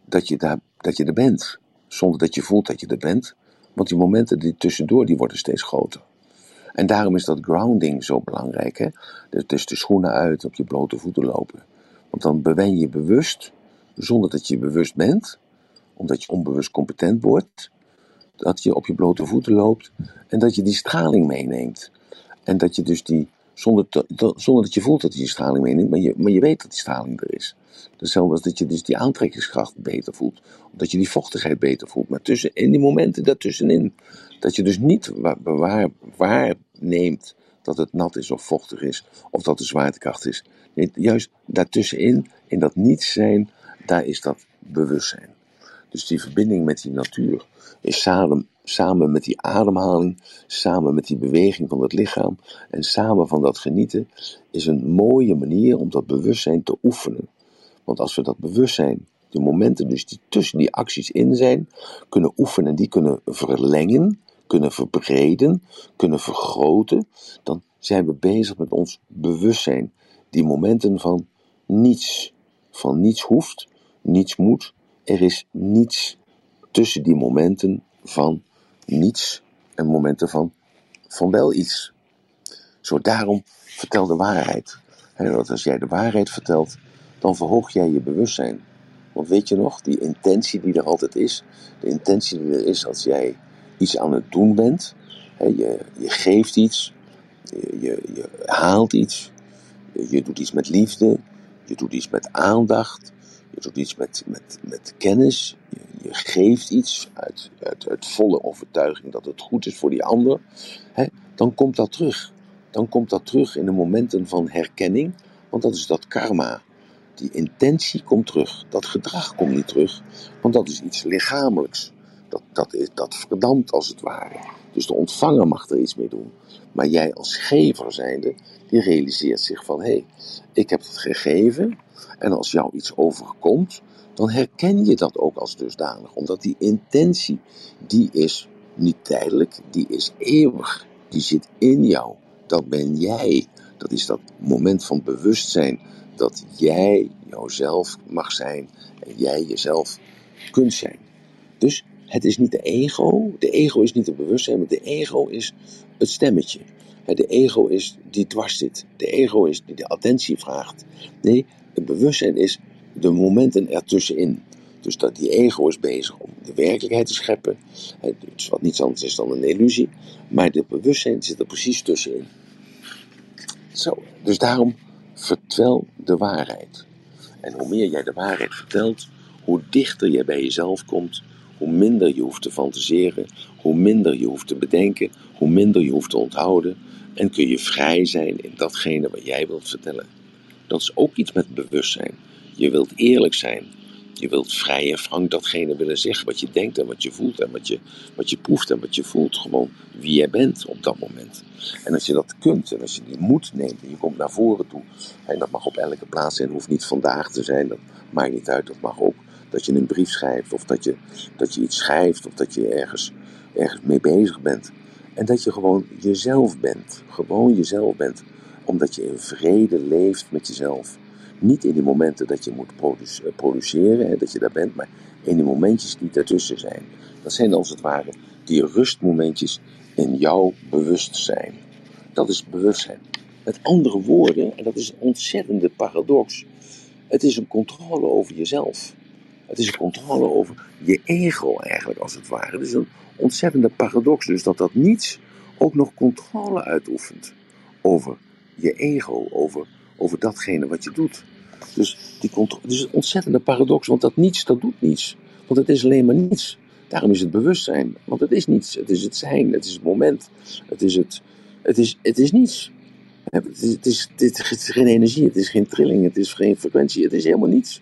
dat, je daar, dat je er bent. Zonder dat je voelt dat je er bent. Want die momenten die tussendoor, die worden steeds groter. En daarom is dat grounding zo belangrijk. Hè? Dus de schoenen uit, op je blote voeten lopen. Want dan ben je bewust, zonder dat je bewust bent. Omdat je onbewust competent wordt dat je op je blote voeten loopt en dat je die straling meeneemt. En dat je dus die, zonder, zonder dat je voelt dat je die straling meeneemt, maar je, maar je weet dat die straling er is. Hetzelfde als dat je dus die aantrekkingskracht beter voelt. Of dat je die vochtigheid beter voelt. Maar tussen, in die momenten daartussenin. Dat je dus niet waar, waarneemt dat het nat is of vochtig is. Of dat de zwaartekracht is. Nee, juist daartussenin, in dat niets zijn, daar is dat bewustzijn. Dus die verbinding met die natuur is samen, samen met die ademhaling, samen met die beweging van het lichaam en samen van dat genieten, is een mooie manier om dat bewustzijn te oefenen. Want als we dat bewustzijn, de momenten dus die tussen die acties in zijn, kunnen oefenen, die kunnen verlengen, kunnen verbreden, kunnen vergroten, dan zijn we bezig met ons bewustzijn. Die momenten van niets, van niets hoeft, niets moet, er is niets tussen die momenten van niets en momenten van, van wel iets. Zo daarom vertel de waarheid. want als jij de waarheid vertelt, dan verhoog jij je bewustzijn. Want weet je nog, die intentie die er altijd is, de intentie die er is als jij iets aan het doen bent, je, je geeft iets, je, je, haalt iets, je, doet iets met liefde, je doet iets met aandacht, je doet iets met, met, met kennis. Je, je geeft iets uit, uit, uit, volle overtuiging dat het goed is voor die ander. Dan komt dat terug. Dan komt dat terug in de momenten van herkenning. Want dat is dat karma. Die intentie komt terug. Dat gedrag komt niet terug. Want dat is iets lichamelijks. Dat, dat, is, dat verdampt als het ware. Dus de ontvanger mag er iets mee doen. Maar jij als gever zijnde, die realiseert zich van... hé, hey, ik heb het gegeven en als jou iets overkomt, dan herken je dat ook als dusdanig. Omdat die intentie, die is niet tijdelijk, die is eeuwig. Die zit in jou. Dat ben jij. Dat is dat moment van bewustzijn dat jij jouzelf mag zijn en jij jezelf kunt zijn. Dus het is niet de ego. De ego is niet het bewustzijn, maar de ego is het stemmetje. De ego is die dwars zit. De ego is die de attentie vraagt. Nee, het bewustzijn is de momenten ertussenin. Dus dat die ego is bezig om de werkelijkheid te scheppen. Dus wat niets anders is dan een illusie. Maar het bewustzijn zit er precies tussenin. Zo, dus daarom vertel de waarheid. En hoe meer jij de waarheid vertelt, hoe dichter je bij jezelf komt, hoe minder je hoeft te fantaseren, hoe minder je hoeft te bedenken, hoe minder je hoeft te onthouden. En kun je vrij zijn in datgene wat jij wilt vertellen. Dat is ook iets met bewustzijn. Je wilt eerlijk zijn. Je wilt vrij en frank datgene willen zeggen wat je denkt en wat je voelt en wat je, wat je proeft en wat je voelt. Gewoon wie jij bent op dat moment. En als je dat kunt en als je die moed neemt en je komt naar voren toe. En dat mag op elke plaats zijn, hoeft niet vandaag te zijn. Dat maakt niet uit. Dat mag ook dat je een brief schrijft of dat je, dat je iets schrijft of dat je ergens, ergens mee bezig bent. En dat je gewoon jezelf bent. Gewoon jezelf bent. Omdat je in vrede leeft met jezelf. Niet in die momenten dat je moet eh, produceren, hè, dat je daar bent, maar in die momentjes die daartussen zijn. Dat zijn als het ware die rustmomentjes in jouw bewustzijn. Dat is bewustzijn. Met andere woorden, en dat is een ontzettende paradox, het is een controle over jezelf. Het is een controle over je ego eigenlijk, als het ware. Het is een ontzettende paradox, dus dat dat niets ook nog controle uitoefent over je ego, over, over datgene wat je doet. Dus die controle, het is een ontzettende paradox, want dat niets, dat doet niets. Want het is alleen maar niets. Daarom is het bewustzijn, want het is niets. Het is het zijn, het is het moment, het is, het, het is, het is niets. Het is, het, is, het is geen energie, het is geen trilling, het is geen frequentie, het is helemaal niets.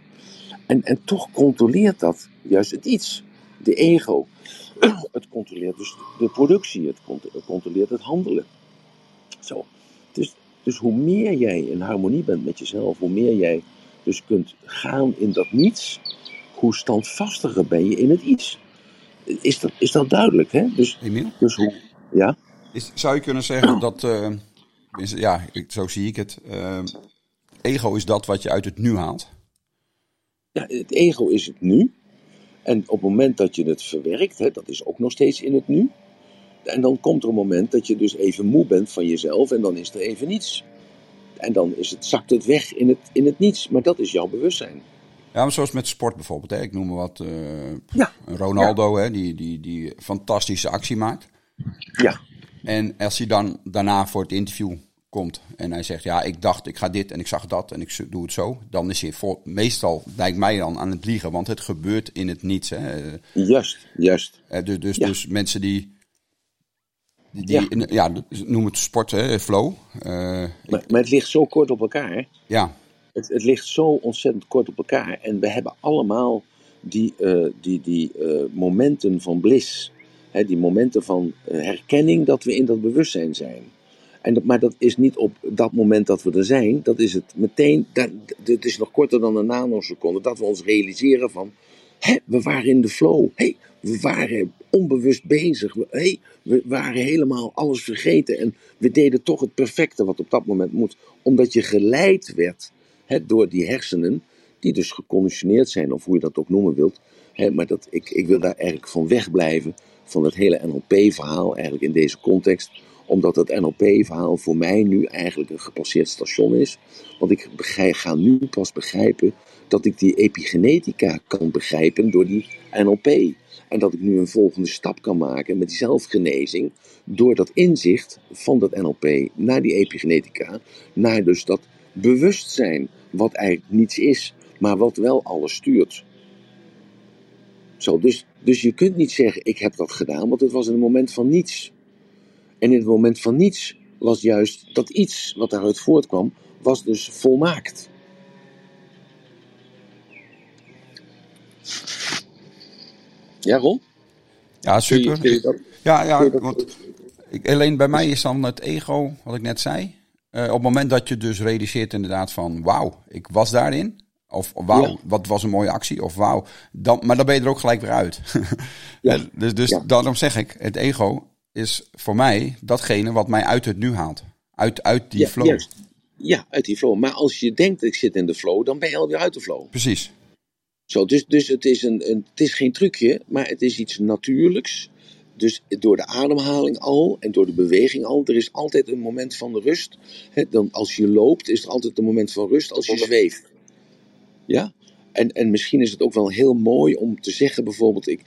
En, en toch controleert dat juist het iets. De ego. Het controleert dus de productie, het controleert het handelen. Zo. Dus, dus hoe meer jij in harmonie bent met jezelf, hoe meer jij dus kunt gaan in dat niets, hoe standvastiger ben je in het iets. Is dat, is dat duidelijk, hè? Dus, Emiel? dus hoe. Ja? Is, zou je kunnen zeggen dat. Uh, ja, zo zie ik het. Uh, ego is dat wat je uit het nu haalt. Ja, het ego is het nu. En op het moment dat je het verwerkt, hè, dat is ook nog steeds in het nu. En dan komt er een moment dat je dus even moe bent van jezelf en dan is er even niets. En dan is het, zakt het weg in het, in het niets. Maar dat is jouw bewustzijn. Ja, maar zoals met sport bijvoorbeeld. Hè. Ik noem maar wat. Uh, ja. Ronaldo, Hè, die, die, die fantastische actie maakt. Ja. En als hij dan daarna voor het interview komt en hij zegt, ja, ik dacht, ik ga dit en ik zag dat en ik doe het zo, dan is hij voor, meestal, lijkt mij dan, aan het liegen, want het gebeurt in het niets. Hè. Juist, juist. dus, dus, dus mensen die, die, ja. ja, noem het sport, hè, flow. Uh, maar, maar, het ligt zo kort op elkaar. Ja. Het, het ligt zo ontzettend kort op elkaar en we hebben allemaal die, eh, die, die eh, momenten van bliss, hè, die momenten van eh, herkenning dat we in dat bewustzijn zijn. En maar dat is niet op dat moment dat we er zijn, dat is het meteen, dat, het is nog korter dan een nanoseconde, dat we ons realiseren van, hé, we waren in de flow, hé, we waren onbewust bezig, hé, we waren helemaal alles vergeten en we deden toch het perfecte wat op dat moment moet, omdat je geleid werd door die hersenen, die dus geconditioneerd zijn, of hoe je dat ook noemen wilt. Maar dat, ik, ik wil daar eigenlijk van wegblijven, van het hele NLP-verhaal eigenlijk in deze context omdat het NLP-verhaal voor mij nu eigenlijk een gepasseerd station is. Want ik ga nu pas begrijpen dat ik die epigenetica kan begrijpen door die NLP. En dat ik nu een volgende stap kan maken met die zelfgenezing. Door dat inzicht van dat NLP naar die epigenetica. Naar dus dat bewustzijn, wat eigenlijk niets is, maar wat wel alles stuurt. Zo, dus, dus je kunt niet zeggen: Ik heb dat gedaan, want het was een moment van niets. En in het moment van niets was juist dat iets wat daaruit voortkwam, was dus volmaakt. Ja, Ron? Ja, super. Ja, ja, want alleen bij mij is dan het ego, wat ik net zei. Uh, op het moment dat je dus realiseert inderdaad van wauw, ik was daarin. Of wauw, wat was een mooie actie. Of wauw, dan, maar dan ben je er ook gelijk weer uit. ja. dus dus daarom zeg ik, het ego is voor mij datgene wat mij uit het nu haalt. Uit, uit die flow. Ja, uit die flow. Maar als je denkt, ik zit in de flow, dan ben je alweer uit de flow. Precies. Zo, dus dus het, is een, een, het is geen trucje, maar het is iets natuurlijks. Dus door de ademhaling al en door de beweging al, er is altijd een moment van rust. dan als je loopt, is er altijd een moment van rust als je zweeft. Ja? En, en misschien is het ook wel heel mooi om te zeggen, bijvoorbeeld, ik,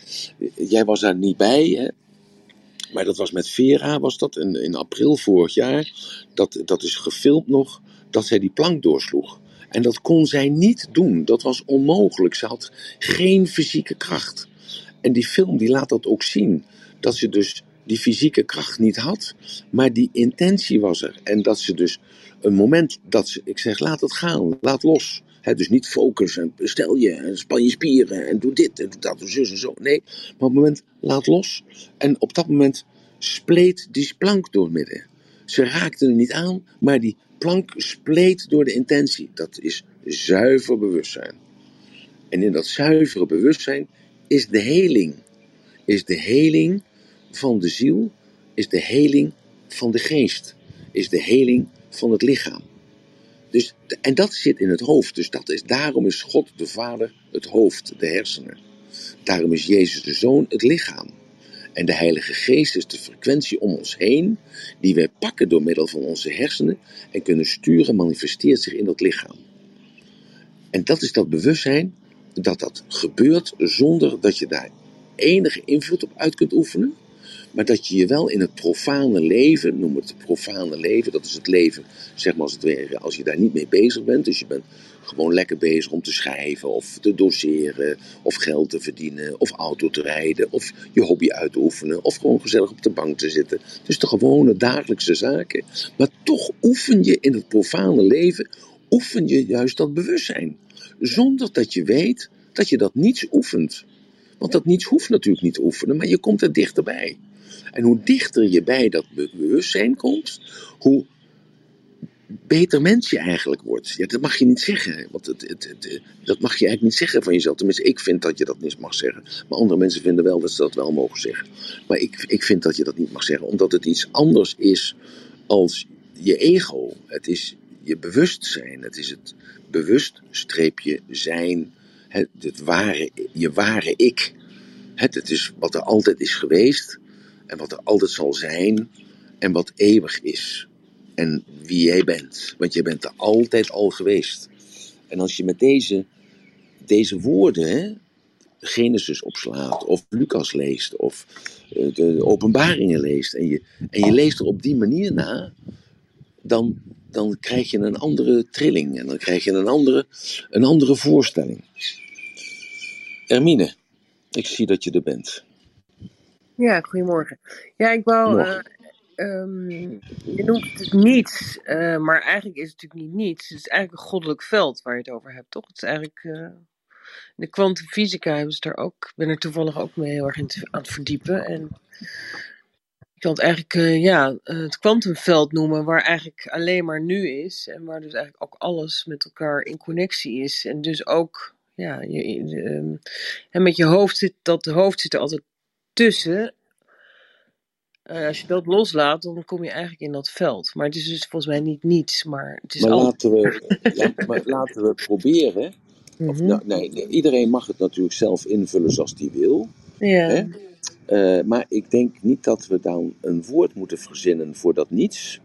jij was daar niet bij, hè? Maar dat was met Vera, was dat in, in april vorig jaar. Dat, dat is gefilmd nog, dat zij die plank doorsloeg. En dat kon zij niet doen. Dat was onmogelijk. Ze had geen fysieke kracht. En die film die laat dat ook zien. Dat ze dus die fysieke kracht niet had, maar die intentie was er. En dat ze dus een moment dat ze, ik zeg, laat het gaan, laat los. Dus niet focus en stel je en span je spieren en doe dit en doe dat en zus en zo. Nee, maar op het moment laat los. En op dat moment spleet die plank door het midden. Ze raakte hem niet aan, maar die plank spleet door de intentie. Dat is zuiver bewustzijn. En in dat zuivere bewustzijn is de heling. Is de heling van de ziel, is de heling van de geest, is de heling van het lichaam. Dus, en dat zit in het hoofd. Dus dat is, daarom is God de Vader het hoofd, de hersenen. Daarom is Jezus de Zoon het lichaam. En de Heilige Geest is de frequentie om ons heen, die wij pakken door middel van onze hersenen en kunnen sturen, manifesteert zich in dat lichaam. En dat is dat bewustzijn dat dat gebeurt zonder dat je daar enige invloed op uit kunt oefenen. Maar dat je je wel in het profane leven, noem het profane leven, dat is het leven, zeg maar als het ware, als je daar niet mee bezig bent. Dus je bent gewoon lekker bezig om te schrijven of te doseren of geld te verdienen of auto te rijden of je hobby uit te oefenen of gewoon gezellig op de bank te zitten. Dus de gewone dagelijkse zaken. Maar toch oefen je in het profane leven, oefen je juist dat bewustzijn. Zonder dat je weet dat je dat niets oefent. Want dat niets hoeft natuurlijk niet te oefenen, maar je komt er dichterbij. En hoe dichter je bij dat bewustzijn komt, hoe beter mens je eigenlijk wordt. Ja, dat mag je niet zeggen. Want het, het, het, dat mag je eigenlijk niet zeggen van jezelf. Tenminste, ik vind dat je dat niet mag zeggen. Maar andere mensen vinden wel dat ze dat wel mogen zeggen. Maar ik, ik vind dat je dat niet mag zeggen, omdat het iets anders is als je ego. Het is je bewustzijn. Het is het bewust streepje zijn. Het, het ware, je ware ik. Het, het is wat er altijd is geweest. En wat er altijd zal zijn. En wat eeuwig is en wie jij bent. Want je bent er altijd al geweest. En als je met deze, deze woorden, hè, Genesis opslaat, of Lucas leest, of eh, de openbaringen leest, en je, en je leest er op die manier na, dan, dan krijg je een andere trilling en dan krijg je een andere, een andere voorstelling. Ermine, ik zie dat je er bent. Ja, goedemorgen. Ja, ik wou Um, je noemt het niets, uh, maar eigenlijk is het natuurlijk niet niets. Het is eigenlijk een goddelijk veld waar je het over hebt, toch? Het is eigenlijk. Uh, de kwantumfysica hebben ze daar ook. Ik ben er toevallig ook mee heel erg in aan het verdiepen. En ik kan het eigenlijk ja, het kwantumveld noemen, waar eigenlijk alleen maar nu is. En waar dus eigenlijk ook alles met elkaar in connectie is. En dus ook, ja, je, en met je hoofd zit, dat hoofd zit er altijd tussen. Uh, als je dat loslaat, dan kom je eigenlijk in dat veld. Maar het is dus volgens mij niet niets, maar het is maar laten we, ja, maar laten we proberen. Of, Mhm. nou, nee, iedereen mag het natuurlijk zelf invullen zoals hij wil. Ja. Hè? Uh, maar ik denk niet dat we dan een woord moeten verzinnen voor dat niets.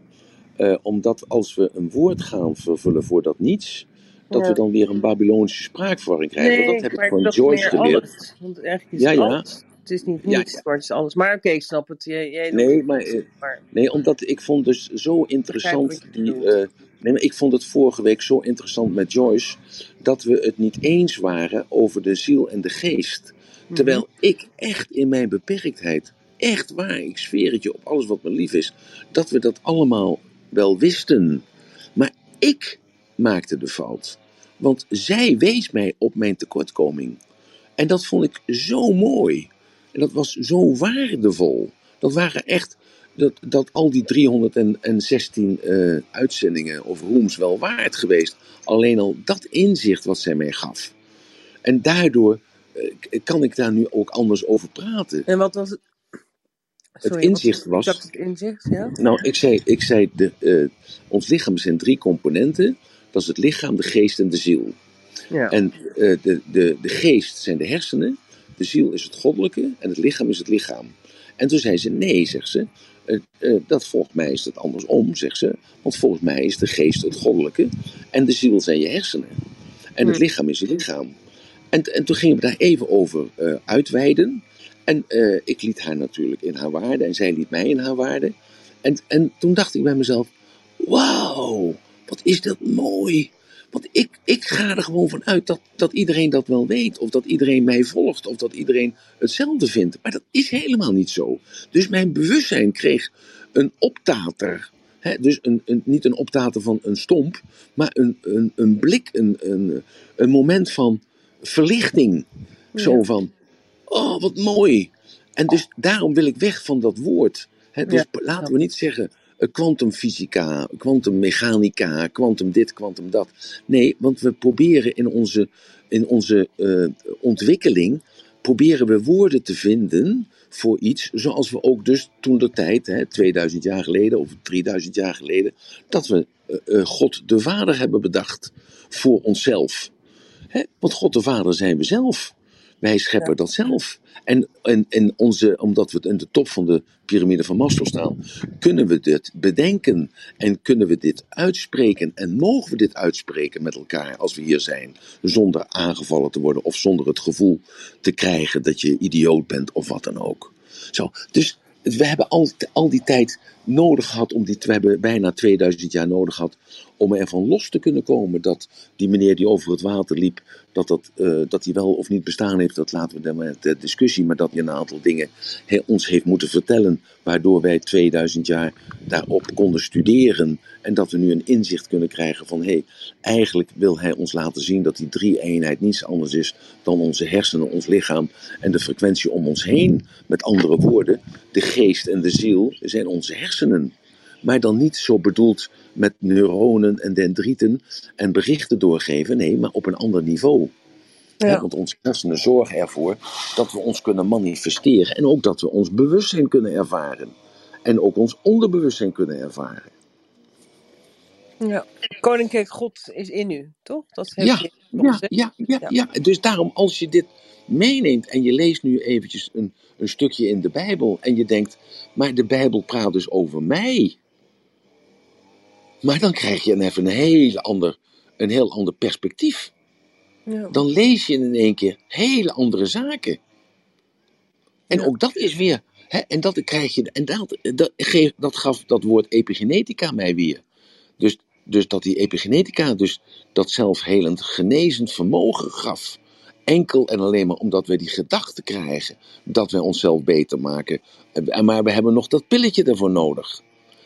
Uh, omdat als we een woord gaan vervullen voor dat niets, dat Ja. we dan weer een Babylonische spraakvorming krijgen. Nee, Want dat heb ik van Joyce geleerd. Want eigenlijk is Ja, ja. alles. Het is niet niets, ja. maar het is alles. Maar oké, ik snap het. Jij, jij Nee, het maar, eh, maar Nee, omdat ik vond dus zo interessant die. eh, nee, maar ik vond het vorige week zo interessant met Joyce dat we het niet eens waren over de ziel en de geest. Mhm. Terwijl ik echt in mijn beperktheid, echt waar, ik zweer het je op alles wat me lief is, dat we dat allemaal wel wisten. Maar ik maakte de fout. Want zij wees mij op mijn tekortkoming. En dat vond ik zo mooi. En dat was zo waardevol. Dat waren echt. Dat, dat al die 316 eh, uitzendingen of rooms wel waard geweest. Alleen al dat inzicht wat zij mij gaf. En daardoor eh, kan ik daar nu ook anders over praten. En wat was het? Sorry, wat inzicht was- exact het inzicht, ja? Nou, ik zei, ik zei de, eh, ons lichaam zijn drie componenten. Dat is het lichaam, de geest en de ziel. Ja. En de, de, de geest zijn de hersenen, de ziel is het goddelijke en het lichaam is het lichaam. En toen zei ze, nee, zegt ze, eh, eh, dat volgens mij is dat andersom, zegt ze. Want volgens mij is de geest het goddelijke en de ziel zijn je hersenen. En het Hmm. lichaam is je lichaam. En, en toen gingen we daar even over eh, uitweiden. En ik liet haar natuurlijk in haar waarde en zij liet mij in haar waarde. En, en toen dacht ik bij mezelf, wauw, wat is dat mooi. Want ik, ik ga er gewoon van uit dat, dat iedereen dat wel weet. Of dat iedereen mij volgt. Of dat iedereen hetzelfde vindt. Maar dat is helemaal niet zo. Dus mijn bewustzijn kreeg een optater. Hè, dus een, een, niet een optater van een stomp. Maar een, een, een blik, een, een, een moment van verlichting. Zo van, oh wat mooi. En dus daarom wil ik weg van dat woord. Hè, dus Ja, laten we niet zeggen kwantumfysica, kwantummechanica, kwantum dit, kwantum dat. Nee, want we proberen in onze, in onze eh, ontwikkeling, proberen we woorden te vinden voor iets, zoals we ook dus toen de tijd, hè, 2000 jaar geleden of 3000 jaar geleden, dat we eh, eh, God de Vader hebben bedacht voor onszelf. Hè? Want God de Vader zijn we zelf. Wij scheppen Ja. dat zelf. En, en, en onze, omdat we in de top van de piramide van Maslow staan, kunnen we dit bedenken en kunnen we dit uitspreken en mogen we dit uitspreken met elkaar als we hier zijn, zonder aangevallen te worden of zonder het gevoel te krijgen dat je idioot bent of wat dan ook. Zo, dus we hebben al, al die tijd nodig gehad om die, we hebben bijna 2000 jaar nodig gehad om ervan los te kunnen komen dat die meneer die over het water liep, dat, dat, eh, dat hij wel of niet bestaan heeft, dat laten we dan maar ter discussie, maar dat hij een aantal dingen ons heeft moeten vertellen, waardoor wij 2000 jaar daarop konden studeren en dat we nu een inzicht kunnen krijgen van hé, hey, eigenlijk wil hij ons laten zien dat die drie eenheid niets anders is dan onze hersenen, ons lichaam en de frequentie om ons heen. Met andere woorden, de geest en de ziel zijn onze hersenen. Maar dan niet zo bedoeld met neuronen en dendrieten en berichten doorgeven. Nee, maar op een ander niveau. Ja. want onze hersenen zorgen ervoor dat we ons kunnen manifesteren. En ook dat we ons bewustzijn kunnen ervaren. En ook ons onderbewustzijn kunnen ervaren. ja. Koninkrijk God is in u, toch? Dat heeft Ja, je ja, ja, Ja. ja. Dus daarom, als je dit meeneemt en je leest nu eventjes een, een stukje in de Bijbel en je denkt, maar de Bijbel praat dus over mij. Maar dan krijg je een even een heel ander, een heel ander perspectief. Ja. Dan lees je in één keer hele andere zaken. En Ja. ook dat is weer, hè, en dat krijg je, en dat, dat, geeft- dat gaf dat woord epigenetica mij weer. Dus, dus dat die epigenetica dus dat zelfhelend genezend vermogen gaf. Enkel en alleen maar omdat we die gedachte krijgen dat wij onszelf beter maken. En- Maar we hebben nog dat pilletje ervoor nodig.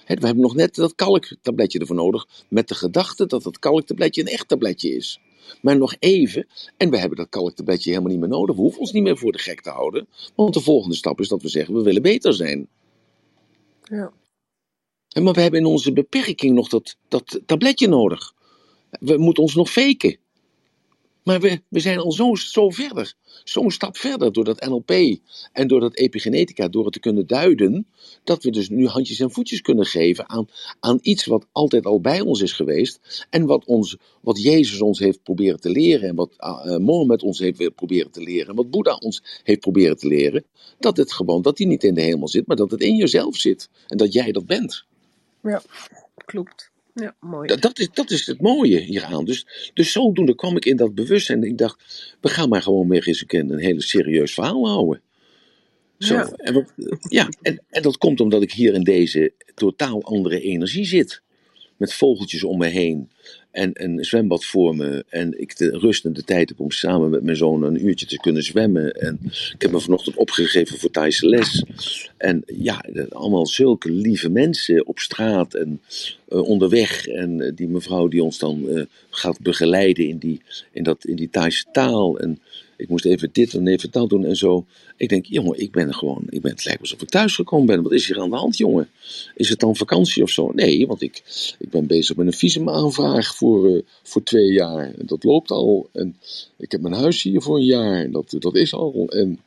We hebben nog net dat kalktabletje ervoor nodig. Met de gedachte dat dat kalktabletje een echt tabletje is. maar nog even. En we hebben dat kalktabletje helemaal niet meer nodig. We hoeven ons niet meer voor de gek te houden. Want de volgende stap is dat we zeggen, we willen beter zijn. Ja. Maar we hebben in onze beperking nog dat, dat tabletje nodig. We moeten ons nog faken. Maar we, we zijn al zo, zo verder, zo'n stap verder door dat NLP en door dat epigenetica, door het te kunnen duiden, dat we dus nu handjes en voetjes kunnen geven aan, aan iets wat altijd al bij ons is geweest en wat, ons, wat Jezus ons heeft proberen te leren en wat uh, Mohammed ons heeft proberen te leren en wat Boeddha ons heeft proberen te leren, dat het gewoon, dat die niet in de hemel zit, maar dat het in jezelf zit en dat jij dat bent. Ja, klopt. Ja, mooi. Dat, dat, is, dat is het mooie hieraan. Dus, dus zodoende kwam ik in dat bewustzijn. En ik dacht, we gaan maar gewoon weer eens een keer een hele serieus verhaal houden. Zo. Ja. En, wat, ja, en, en dat komt omdat ik hier in deze totaal andere energie zit. Met vogeltjes om me heen. En een zwembad voor me. En ik de rustende tijd heb om samen met mijn zoon een uurtje te kunnen zwemmen. En ik heb me vanochtend opgegeven voor Thaise les. En ja, allemaal zulke lieve mensen op straat en uh, onderweg. En uh, die mevrouw die ons dan uh, gaat begeleiden in die, in, dat, in die Thaise taal. En ik moest even dit en even dat doen en zo. Ik denk, jongen, ik ben gewoon, ik ben, het lijkt alsof ik thuis gekomen ben. Wat is hier aan de hand, jongen? Is het dan vakantie of zo? Nee, want ik, ik ben bezig met een visumaanvraag voor, uh, voor twee jaar. En dat loopt al. En ik heb mijn huis hier voor een jaar. Dat, dat is al. En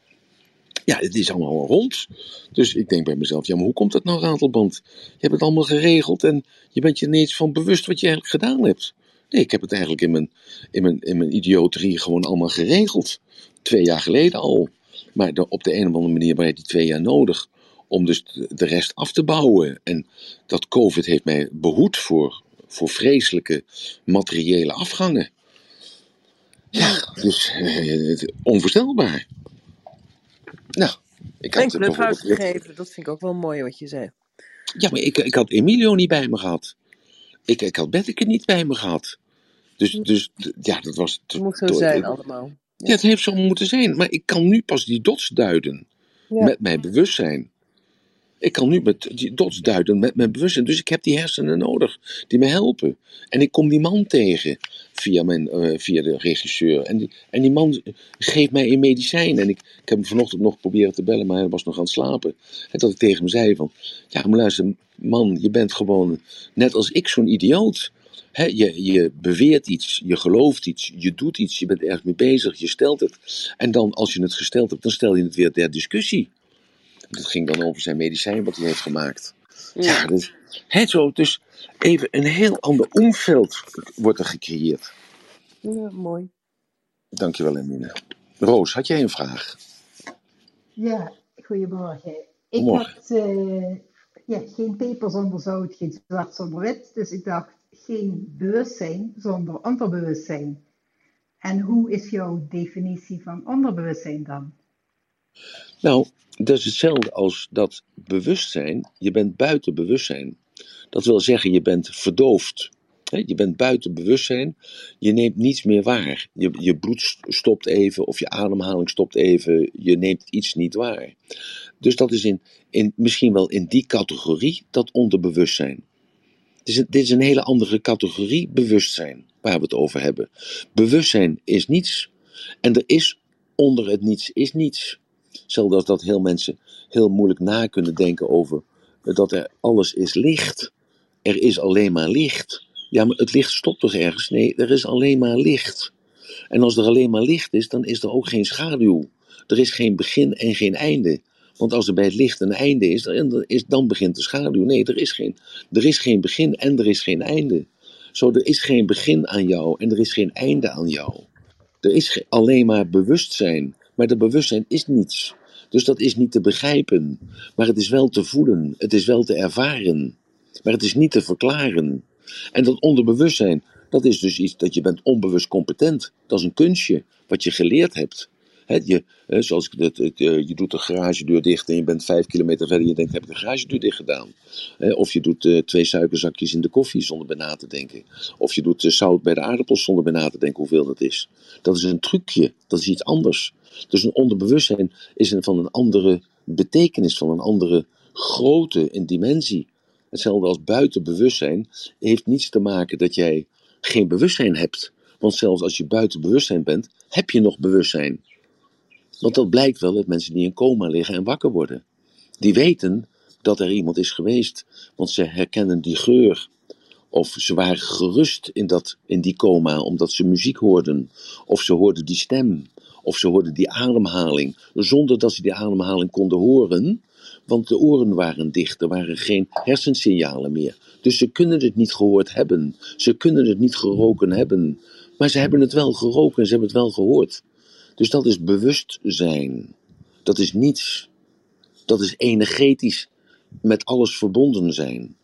ja, het is allemaal al rond. Dus ik denk bij mezelf, ja, maar hoe komt dat nou, Ratelband? Je hebt het allemaal geregeld en je bent je ineens van bewust wat je eigenlijk gedaan hebt. Nee, ik heb het eigenlijk in mijn, in mijn, in mijn idioterie gewoon allemaal geregeld. Twee jaar geleden al. Maar de, op de een of andere manier ben je die twee jaar nodig om dus de rest af te bouwen. En dat COVID heeft mij behoed voor, voor vreselijke materiële afgangen. Ja, dus eh, onvoorstelbaar. Nou, ik had Denk huis gegeven, dat vind ik ook wel mooi wat je zei. Ja, maar ik, ik had Emilio niet bij me gehad. Ik, ik had Betteke niet bij me gehad. Dus, dus ja, dat was... Het moet zo zijn allemaal. Ja. het heeft zo moeten zijn. Maar ik kan nu pas die dots duiden. Ja. Met mijn bewustzijn. Ik kan nu met die dots duiden met mijn bewustzijn. Dus ik heb die hersenen nodig die me helpen. En ik kom die man tegen via, mijn, uh, via de regisseur. En die, en die man geeft mij een medicijn. En ik, ik heb hem vanochtend nog proberen te bellen, maar hij was nog aan het slapen. En dat ik tegen hem zei van... Ja, maar luister, man, je bent gewoon net als ik zo'n idioot. He, je, je beweert iets, je gelooft iets, je doet iets, je bent ergens mee bezig, je stelt het. En dan, als je het gesteld hebt, dan stel je het weer ter discussie. Dat ging dan over zijn medicijn wat hij heeft gemaakt. Ja, ja dus, he, zo, dus even een heel ander omveld wordt er gecreëerd. Ja, mooi. Dankjewel, Emine. Roos, had jij een vraag? Ja, goedemorgen. Ik Morgen. had uh, ja, geen peper zonder zout, geen zwart zonder wit. Dus ik dacht, geen bewustzijn zonder onderbewustzijn. En hoe is jouw definitie van onderbewustzijn dan? Nou, dat is hetzelfde als dat bewustzijn. Je bent buiten bewustzijn. Dat wil zeggen, je bent verdoofd. Je bent buiten bewustzijn. Je neemt niets meer waar. Je, je bloed stopt even of je ademhaling stopt even. Je neemt iets niet waar. Dus dat is in, in, misschien wel in die categorie dat onderbewustzijn. Dit is, een hele andere categorie bewustzijn waar we het over hebben. Bewustzijn is niets. En er is onder het niets is niets. Hetzelfde als dat heel mensen heel moeilijk na kunnen denken over dat er alles is licht. Er is alleen maar licht. Ja, maar het licht stopt toch ergens? Nee, er is alleen maar licht. En als er alleen maar licht is, dan is er ook geen schaduw. Er is geen begin en geen einde. Want als er bij het licht een einde is, dan, is, dan begint de schaduw. Nee, er is, geen, er is geen begin en er is geen einde. Zo, er is geen begin aan jou en er is geen einde aan jou. Er is alleen maar bewustzijn. Maar dat bewustzijn is niets. Dus dat is niet te begrijpen. Maar het is wel te voelen. Het is wel te ervaren. Maar het is niet te verklaren. En dat onderbewustzijn, dat is dus iets dat je bent onbewust competent. Dat is een kunstje wat je geleerd hebt. Je, zoals ik dat, je doet de garagedeur dicht en je bent vijf kilometer verder en je denkt, heb ik de garagedeur dicht gedaan? of je doet uh, twee suikerzakjes in de koffie zonder bij na te denken. Of je doet uh, zout bij de aardappels zonder bij na te denken hoeveel dat is. Dat is een trucje, dat is iets anders. Dus een onderbewustzijn is een, van een andere betekenis, van een andere grootte in dimensie. Hetzelfde als buitenbewustzijn heeft niets te maken dat jij geen bewustzijn hebt. Want zelfs als je buiten bewustzijn bent, heb je nog bewustzijn. Want dat blijkt wel uit mensen die in coma liggen en wakker worden. Die weten dat er iemand is geweest, want ze herkennen die geur. Of ze waren gerust in, dat, in die coma omdat ze muziek hoorden. Of ze hoorden die stem. Of ze hoorden die ademhaling. Zonder dat ze die ademhaling konden horen. Want de oren waren dicht. Er waren geen hersensignalen meer. Dus ze kunnen het niet gehoord hebben. Ze kunnen het niet geroken hebben. Maar ze hebben het wel geroken en ze hebben het wel gehoord. Dus dat is bewustzijn. Dat is niets. Dat is energetisch met alles verbonden zijn.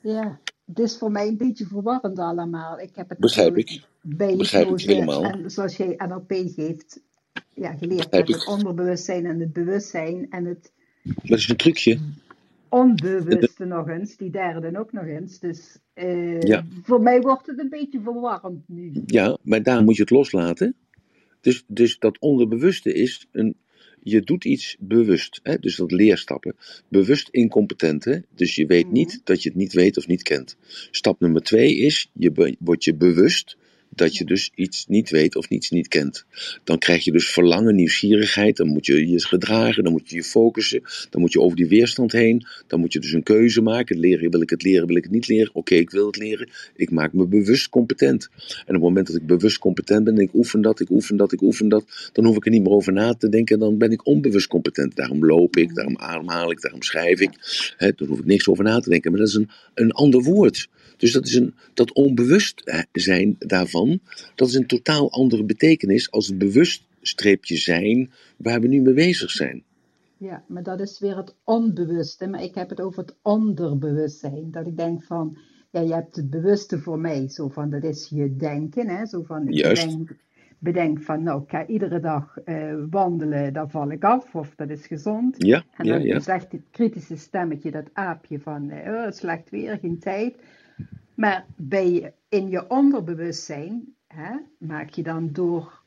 Ja, het is voor mij een beetje verwarrend allemaal. Ik heb het Begrijp ik. Begrijp ik helemaal. En zoals jij NLP geeft, ja, geleerd Begrijp met het onderbewustzijn en het bewustzijn en het Dat is een trucje. Onbewuste nog eens, die derde ook nog eens. Dus eh, Ja. voor mij wordt het een beetje verwarrend nu. Ja, maar daar moet je het loslaten. Dus, dus dat onderbewuste is een. Je doet iets bewust. Hè? Dus dat leerstappen. Bewust incompetent. Hè? Dus je weet Mhm. niet dat je het niet weet of niet kent. Stap nummer twee is. Je wordt je bewust dat je dus iets niet weet of iets niet kent. Dan krijg je dus verlangen, nieuwsgierigheid. Dan moet je je gedragen. Dan moet je je focussen. Dan moet je over die weerstand heen. Dan moet je dus een keuze maken. Leren, wil ik het leren? Wil ik het niet leren? Oké, ik wil het leren. Ik maak me bewust competent. En op het moment dat ik bewust competent ben en ik oefen dat, ik oefen dat, ik oefen dat, dan hoef ik er niet meer over na te denken. Dan ben ik onbewust competent. Daarom loop ik, daarom ademhaal ik, daarom schrijf ik. Hè, dan hoef ik niks over na te denken. Maar dat is een, een ander woord. Dus dat, is een, dat onbewust zijn daarvan, dat is een totaal andere betekenis als het bewust streepje zijn waar we nu mee bezig zijn. Ja, maar dat is weer het onbewuste. Maar ik heb het over het onderbewustzijn. Dat ik denk van, ja, je hebt het bewuste voor mij. Zo van, dat is je denken. Hè? Zo van, ik Juist. bedenk, bedenk van, nou, ik ga iedere dag eh, wandelen, dan val ik af. Of dat is gezond. Ja, En ja, dan ja. zegt het kritische stemmetje, dat aapje van, eh, oh, slecht weer, geen tijd. Maar bij, in je onderbewustzijn hè, maak je dan door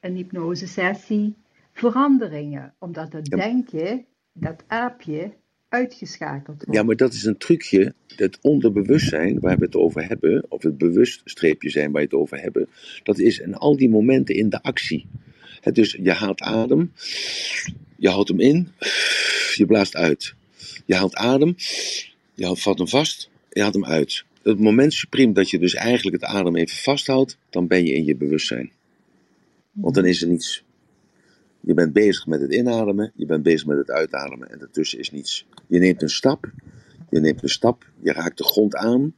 een hypnosesessie veranderingen. Omdat het Ja. denken, dat aapje, uitgeschakeld wordt. Ja, maar dat is een trucje. Het onderbewustzijn waar we het over hebben, of het bewust streepje zijn waar je het over hebben, dat is in al die momenten in de actie. Dus je haalt adem, je houdt hem in, je blaast uit. Je haalt adem, je houdt- vat hem vast, je haalt hem uit. Het moment supreme dat je dus eigenlijk het adem even vasthoudt, dan ben je in je bewustzijn. Want dan is er niets. Je bent bezig met het inademen, je bent bezig met het uitademen en daartussen is niets. Je neemt een stap, je neemt een stap, je raakt de grond aan,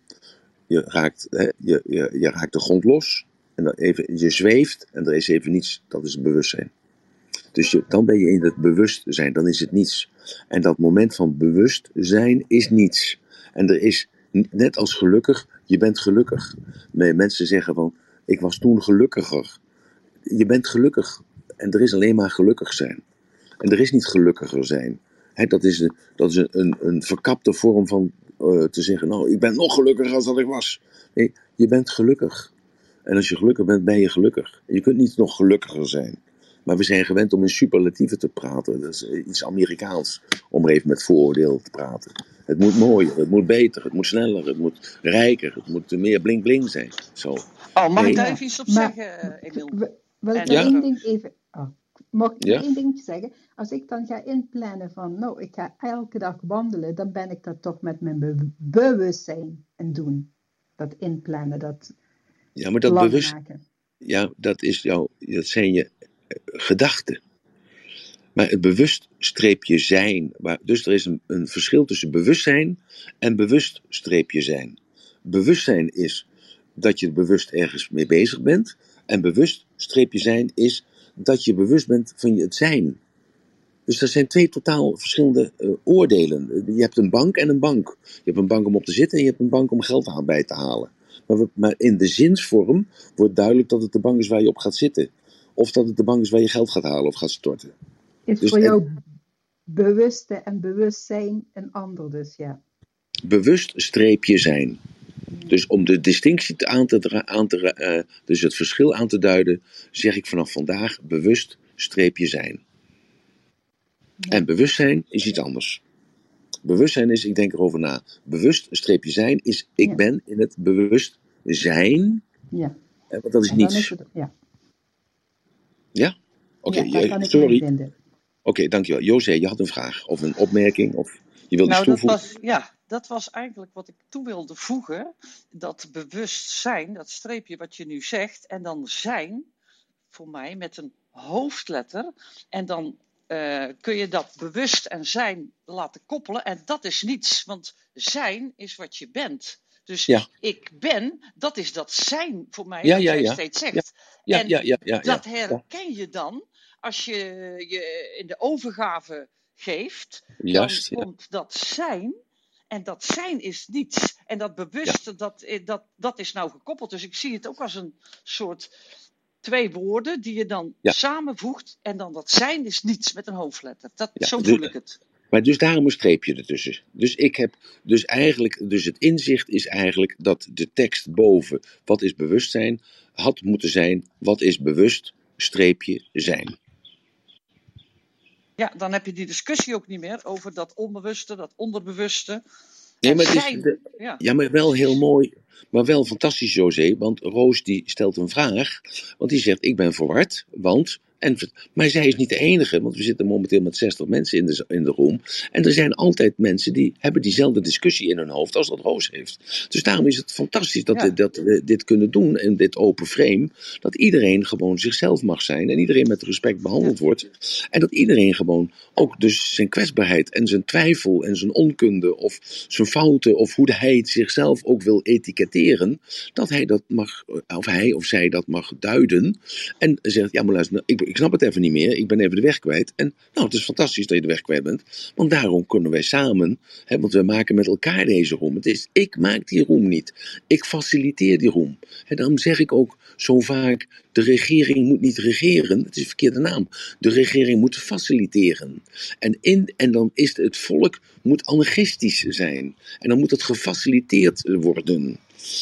je raakt, hè, je, je, je raakt de grond los en dan even, je zweeft en er is even niets. Dat is het bewustzijn. Dus je, dan ben je in het bewustzijn, dan is het niets. En dat moment van bewustzijn is niets. En er is, net als gelukkig, je bent gelukkig. Mensen zeggen van, ik was toen gelukkiger. Je bent gelukkig. En er is alleen maar gelukkig zijn. En er is niet gelukkiger zijn. Dat is, een, dat is een, een verkapte vorm van eh, te zeggen, nou, ik ben nog gelukkiger als dat ik was. Nee, je bent gelukkig. En als je gelukkig bent, ben je gelukkig. Je kunt niet nog gelukkiger zijn. Maar we zijn gewend om in superlatieven te praten. Dat is iets Amerikaans, om er even met vooroordeel te praten. Het moet mooier, het moet beter, het moet sneller, het moet rijker, het moet meer bling-bling zijn. Zo. Oh, mag ik daar even iets op Maar- zeggen, eh, Emiel? Wil- ik Ja. één ding even... Oh, mag ik Ja. één dingetje zeggen? Als ik dan ga inplannen van, nou, ik ga elke dag wandelen, dan ben ik dat toch met mijn be- bewustzijn en doen. Dat inplannen, dat Ja, maar dat bewust, maken. ja, dat, is jouw, dat zijn je gedachten. Maar het bewust streepje zijn. Dus er is een, een verschil tussen bewustzijn en bewust streepje zijn. Bewustzijn is dat je bewust ergens mee bezig bent. En bewust streepje zijn is dat je bewust bent van je het zijn. Dus dat zijn twee totaal verschillende eh, oordelen. Je hebt een bank en een bank. Je hebt een bank om op te zitten en je hebt een bank om geld bij te halen. Maar, maar in de zinsvorm wordt duidelijk dat het de bank is waar je op gaat zitten. Of dat het de bank is waar je geld gaat halen of gaat storten. Is Dus voor en- jou bewuste en bewustzijn een ander dus, ja. Bewust streepje zijn. Dus om de distinctie aan te, aan te eh, dus het verschil aan te duiden, zeg ik vanaf vandaag bewust streepje zijn. En bewustzijn is iets anders. Bewustzijn is, ik denk erover na. Bewust streepje zijn is, ik Ja. ben in het bewust zijn. Ja. Want dat is En niets. is het, ja. Ja? Oké, ja, sorry. Oké, dankjewel. José, je had een vraag of een opmerking of je wilde Nou, iets dat toevoegen? was, ja, dat was eigenlijk wat ik toe wilde voegen. Dat bewustzijn, dat streepje wat je nu zegt, en dan zijn, voor mij met een hoofdletter. En dan eh, kun je dat bewust en zijn laten koppelen. En dat is niets, want zijn is wat je bent. Dus Ja. ik ben, dat is dat zijn voor mij, Ja, wat ja, steeds zegt. Ja, en ja, ja, ja. dat herken je dan als je je in de overgave geeft. Dan Juist. Ja. komt dat zijn. En dat zijn is niets. En dat bewuste, dat, eh, dat, dat is nou gekoppeld. Dus ik zie het ook als een soort twee woorden die je dan Ja. samenvoegt. En dan dat zijn is niets met een hoofdletter. Dat, Ja, zo voel ik het. Maar dus daarom een streepje ertussen. Dus ik heb dus eigenlijk, dus het inzicht is eigenlijk dat de tekst boven, wat is bewustzijn, had moeten zijn, wat is bewust, streepje zijn. Ja, dan heb je die discussie ook niet meer over dat onbewuste, dat onderbewuste. Nee, maar het is, de- Ja. ja, maar wel heel mooi, maar wel fantastisch, José. Want Roos die stelt een vraag, want die zegt, ik ben verward, want... En, maar zij is niet de enige, want we zitten momenteel met 60 mensen in de, in de room. En er zijn altijd mensen die hebben diezelfde discussie in hun hoofd als dat Roos heeft. Dus daarom is het fantastisch dat, Ja. we, dat we dit kunnen doen in dit open frame. Dat iedereen gewoon zichzelf mag zijn en iedereen met respect behandeld wordt. En dat iedereen gewoon ook dus zijn kwetsbaarheid en zijn twijfel en zijn onkunde of zijn fouten of hoe hij het zichzelf ook wil etiketteren, dat hij dat mag, of hij of zij dat mag duiden en zegt, ja maar luister, nou, ik, ik snap het even niet meer, ik ben even de weg kwijt. En nou, het is fantastisch dat je de weg kwijt bent, want daarom kunnen wij samen, hè, want we maken met elkaar deze roem. Het is, ik maak die roem niet, ik faciliteer die roem. En daarom zeg ik ook zo vaak, de regering moet niet regeren, het is de verkeerde naam. De regering moet faciliteren. En, in, en dan is het volk moet anarchistisch zijn. En dan moet het gefaciliteerd worden.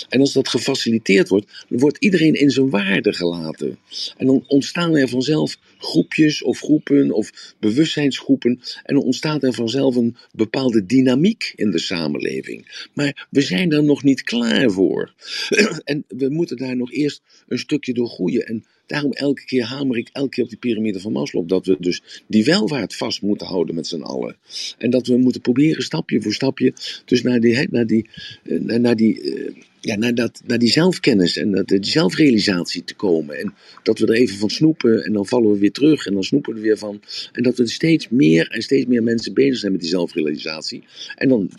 En als dat gefaciliteerd wordt, dan wordt iedereen in zijn waarde gelaten. En dan ontstaan er vanzelf groepjes of groepen of bewustzijnsgroepen. En dan ontstaat er vanzelf een bepaalde dynamiek in de samenleving. Maar we zijn daar nog niet klaar voor. en we moeten daar nog eerst een stukje door groeien. En daarom elke keer hamer ik elke keer op die piramide van Maslow. Dat we dus die welvaart vast moeten houden met z'n allen. En dat we moeten proberen stapje voor stapje. Dus naar die, naar die, eh, naar die, eh, ja, naar, dat, naar die zelfkennis en dat, die zelfrealisatie te komen. En dat we er even van snoepen en dan vallen we weer terug en dan snoepen we er weer van. En dat we steeds meer en steeds meer mensen bezig zijn met die zelfrealisatie. En dan,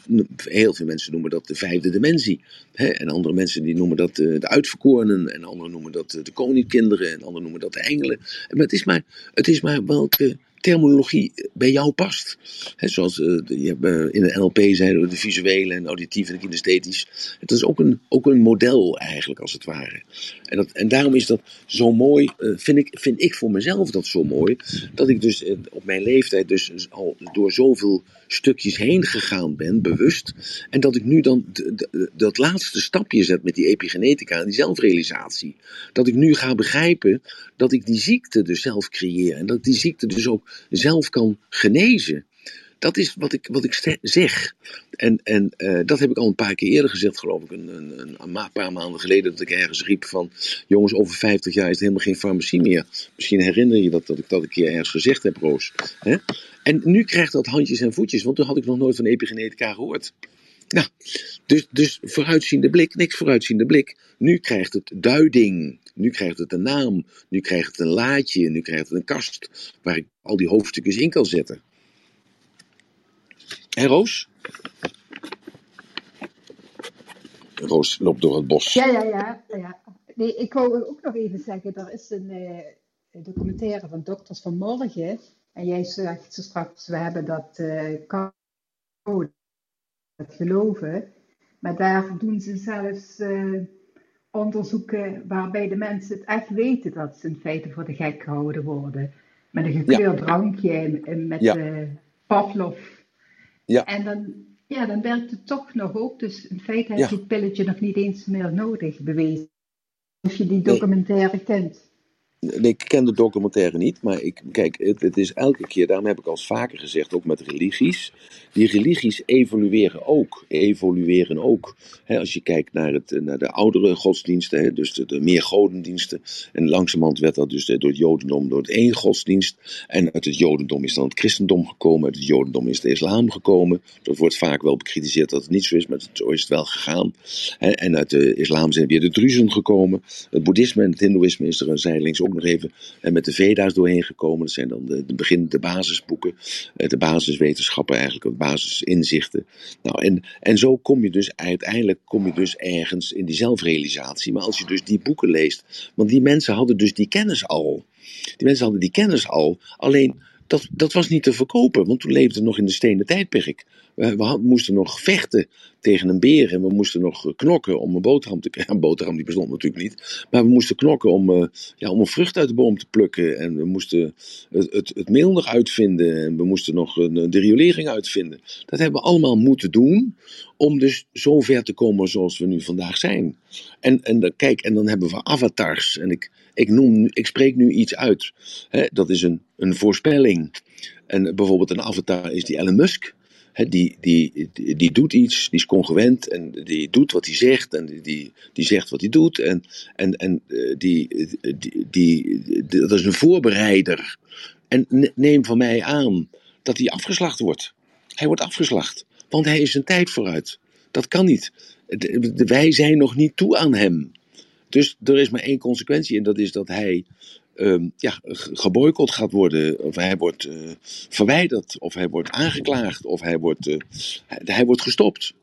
heel veel mensen noemen dat de vijfde dimensie. Hè? En andere mensen die noemen dat eh, de uitverkorenen. En anderen noemen dat eh, de koninkinderen. En anderen noemen dat de engelen. Maar het is maar, het is maar welke terminologie bij jou past. Hè, zoals eh, je eh, in de NLP zeiden de visuele en auditieve en kinesthetisch. Het is ook een, ook een model eigenlijk, als het ware. En, dat, en daarom is dat zo mooi, eh, vind, ik, vind ik voor mezelf dat zo mooi, dat ik dus op mijn leeftijd dus al door zoveel stukjes heen gegaan ben, bewust. En dat ik nu dan dat laatste stapje zet met die epigenetica en die zelfrealisatie. Dat ik nu ga begrijpen dat ik die ziekte dus zelf creëer. En dat ik die ziekte dus ook zelf kan genezen. Dat is wat ik, wat ik zeg. En, en eh, dat heb ik al een paar keer eerder gezegd, geloof ik. Een, een, een, paar maanden geleden dat ik ergens riep van... Jongens, over 50 jaar is het helemaal geen farmacie meer. Misschien herinner je dat, dat ik dat een keer ergens gezegd heb, Roos. Hè? En nu krijgt dat handjes en voetjes, want toen had ik nog nooit van epigenetica gehoord. Nou, dus, dus vooruitziende blik, niks vooruitziende blik. Nu krijgt het duiding. Nu krijgt het een naam. Nu krijgt het een laadje. Nu krijgt het een kast waar ik al die hoofdstukjes in kan zetten. En Roos? Roos loopt door het bos. Ja, ja, ja. ja. Nee, ik wou ook nog even zeggen, er is een eh, documentaire van Dokters van Morgen. En jij zegt zo straks, we hebben dat code, dat geloven. Maar daar doen ze zelfs eh, onderzoeken waarbij de mensen het echt weten dat ze in feite voor de gek gehouden worden. Met een gekleurd drankje en, met Ja. eh Pavlov. Ja. En dan, ja, dan werkt het toch nog ook. Dus in feite heb Ja. je het pilletje nog niet eens meer nodig bewezen. Als je die documentaire kent. Nee, ik ken de documentaire niet, maar ik, kijk, het, is elke keer, daarom heb ik al vaker gezegd, ook met religies. Die religies evolueren ook. Evolueren ook. als je kijkt naar, het, naar de oudere godsdiensten, dus de, de meer godendiensten. En langzamerhand werd dat dus door het Jodendom door het één godsdienst. En uit het Jodendom is dan het christendom gekomen. Uit het Jodendom is de islam gekomen. Dat wordt vaak wel bekritiseerd dat het niet zo is, maar zo is het wel gegaan. En uit de islam zijn weer de druzen gekomen. Het boeddhisme en het hindoeïsme is er een zijdelings ook nog even met de Veda's doorheen gekomen. Dat zijn dan de, de begin, de basisboeken, eh, de basiswetenschappen eigenlijk, de basisinzichten. Nou, en, en zo kom je dus uiteindelijk kom je dus ergens in die zelfrealisatie. Maar als je dus die boeken leest, want die mensen hadden dus die kennis al. Die mensen hadden die kennis al, alleen dat, dat was niet te verkopen, want toen leefde nog in de stenen tijdperk. We, we moesten nog vechten tegen een beer en we moesten nog knokken om een boterham te krijgen. Een boterham die bestond natuurlijk niet, maar we moesten knokken om, uh, ja, om een vrucht uit de boom te plukken. En we moesten het, het, het meel nog uitvinden en we moesten nog een, de riolering uitvinden. Dat hebben we allemaal moeten doen om dus zo ver te komen zoals we nu vandaag zijn. En, en kijk, en dan hebben we avatars. En ik, ik, noem, ik spreek nu iets uit. dat is een, een voorspelling. En bijvoorbeeld een avatar is die Elon Musk die, die, die, doet iets, die is congruent en die doet wat hij zegt en die, die zegt wat hij doet. En, en, en eh, die, die, die, dat is een voorbereider. En neem van mij aan dat hij afgeslacht wordt. Hij wordt afgeslacht, want hij is zijn tijd vooruit. Dat kan niet. Wij zijn nog niet toe aan hem. Dus er is maar één consequentie en dat is dat hij um, ja, geboycott gaat worden, of hij wordt uh, verwijderd, of hij wordt aangeklaagd, of hij wordt, uh, hij, hij, wordt gestopt.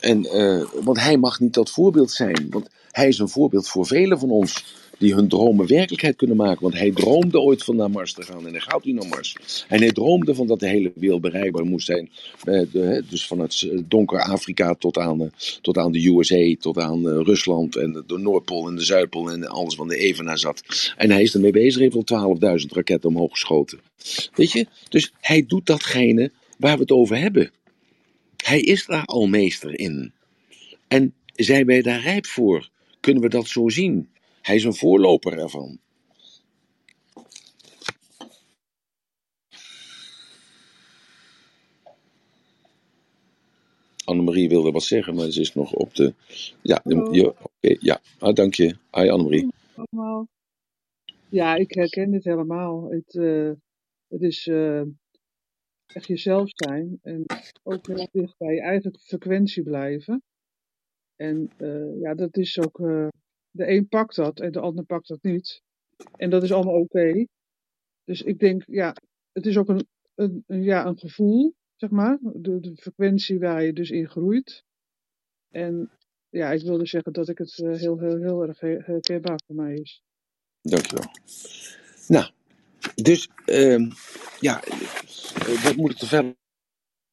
En, uh, want hij mag niet dat voorbeeld zijn, want hij is een voorbeeld voor velen van ons die hun dromen werkelijkheid kunnen maken. Want hij droomde ooit van naar Mars te gaan en hij gaat nu naar Mars. En hij droomde van dat de hele wereld bereikbaar moest zijn. dus van het donker Afrika tot aan, tot aan de USA, tot aan Rusland en de Noordpool en de Zuidpool en alles wat er even naar zat. En hij is ermee bezig, heeft al 12.000 raketten omhoog geschoten. Weet je? Dus hij doet datgene waar we het over hebben. Hij is daar al meester in. En zijn wij daar rijp voor? Kunnen we dat zo zien? Hij is een voorloper ervan. Annemarie wilde wat zeggen, maar ze is nog op de. Ja, ja oké, ja. Ah, dank je. Hi Annemarie. Ja, ik herken dit helemaal. Het, uh, het is uh, echt jezelf zijn en ook heel dicht bij je eigen frequentie blijven. En uh, ja, dat is ook de een pakt dat en de ander pakt dat niet. En dat is allemaal oké. Dus ik denk, ja, het is ook een, een, een, ja, een gevoel, zeg maar. De, de frequentie waar je dus in groeit. En ja, ik wilde zeggen dat ik het uh, heel, heel, heel erg herkenbaar voor mij is. Dankjewel. Nou, dus uh, ja, wat moet ik er verder?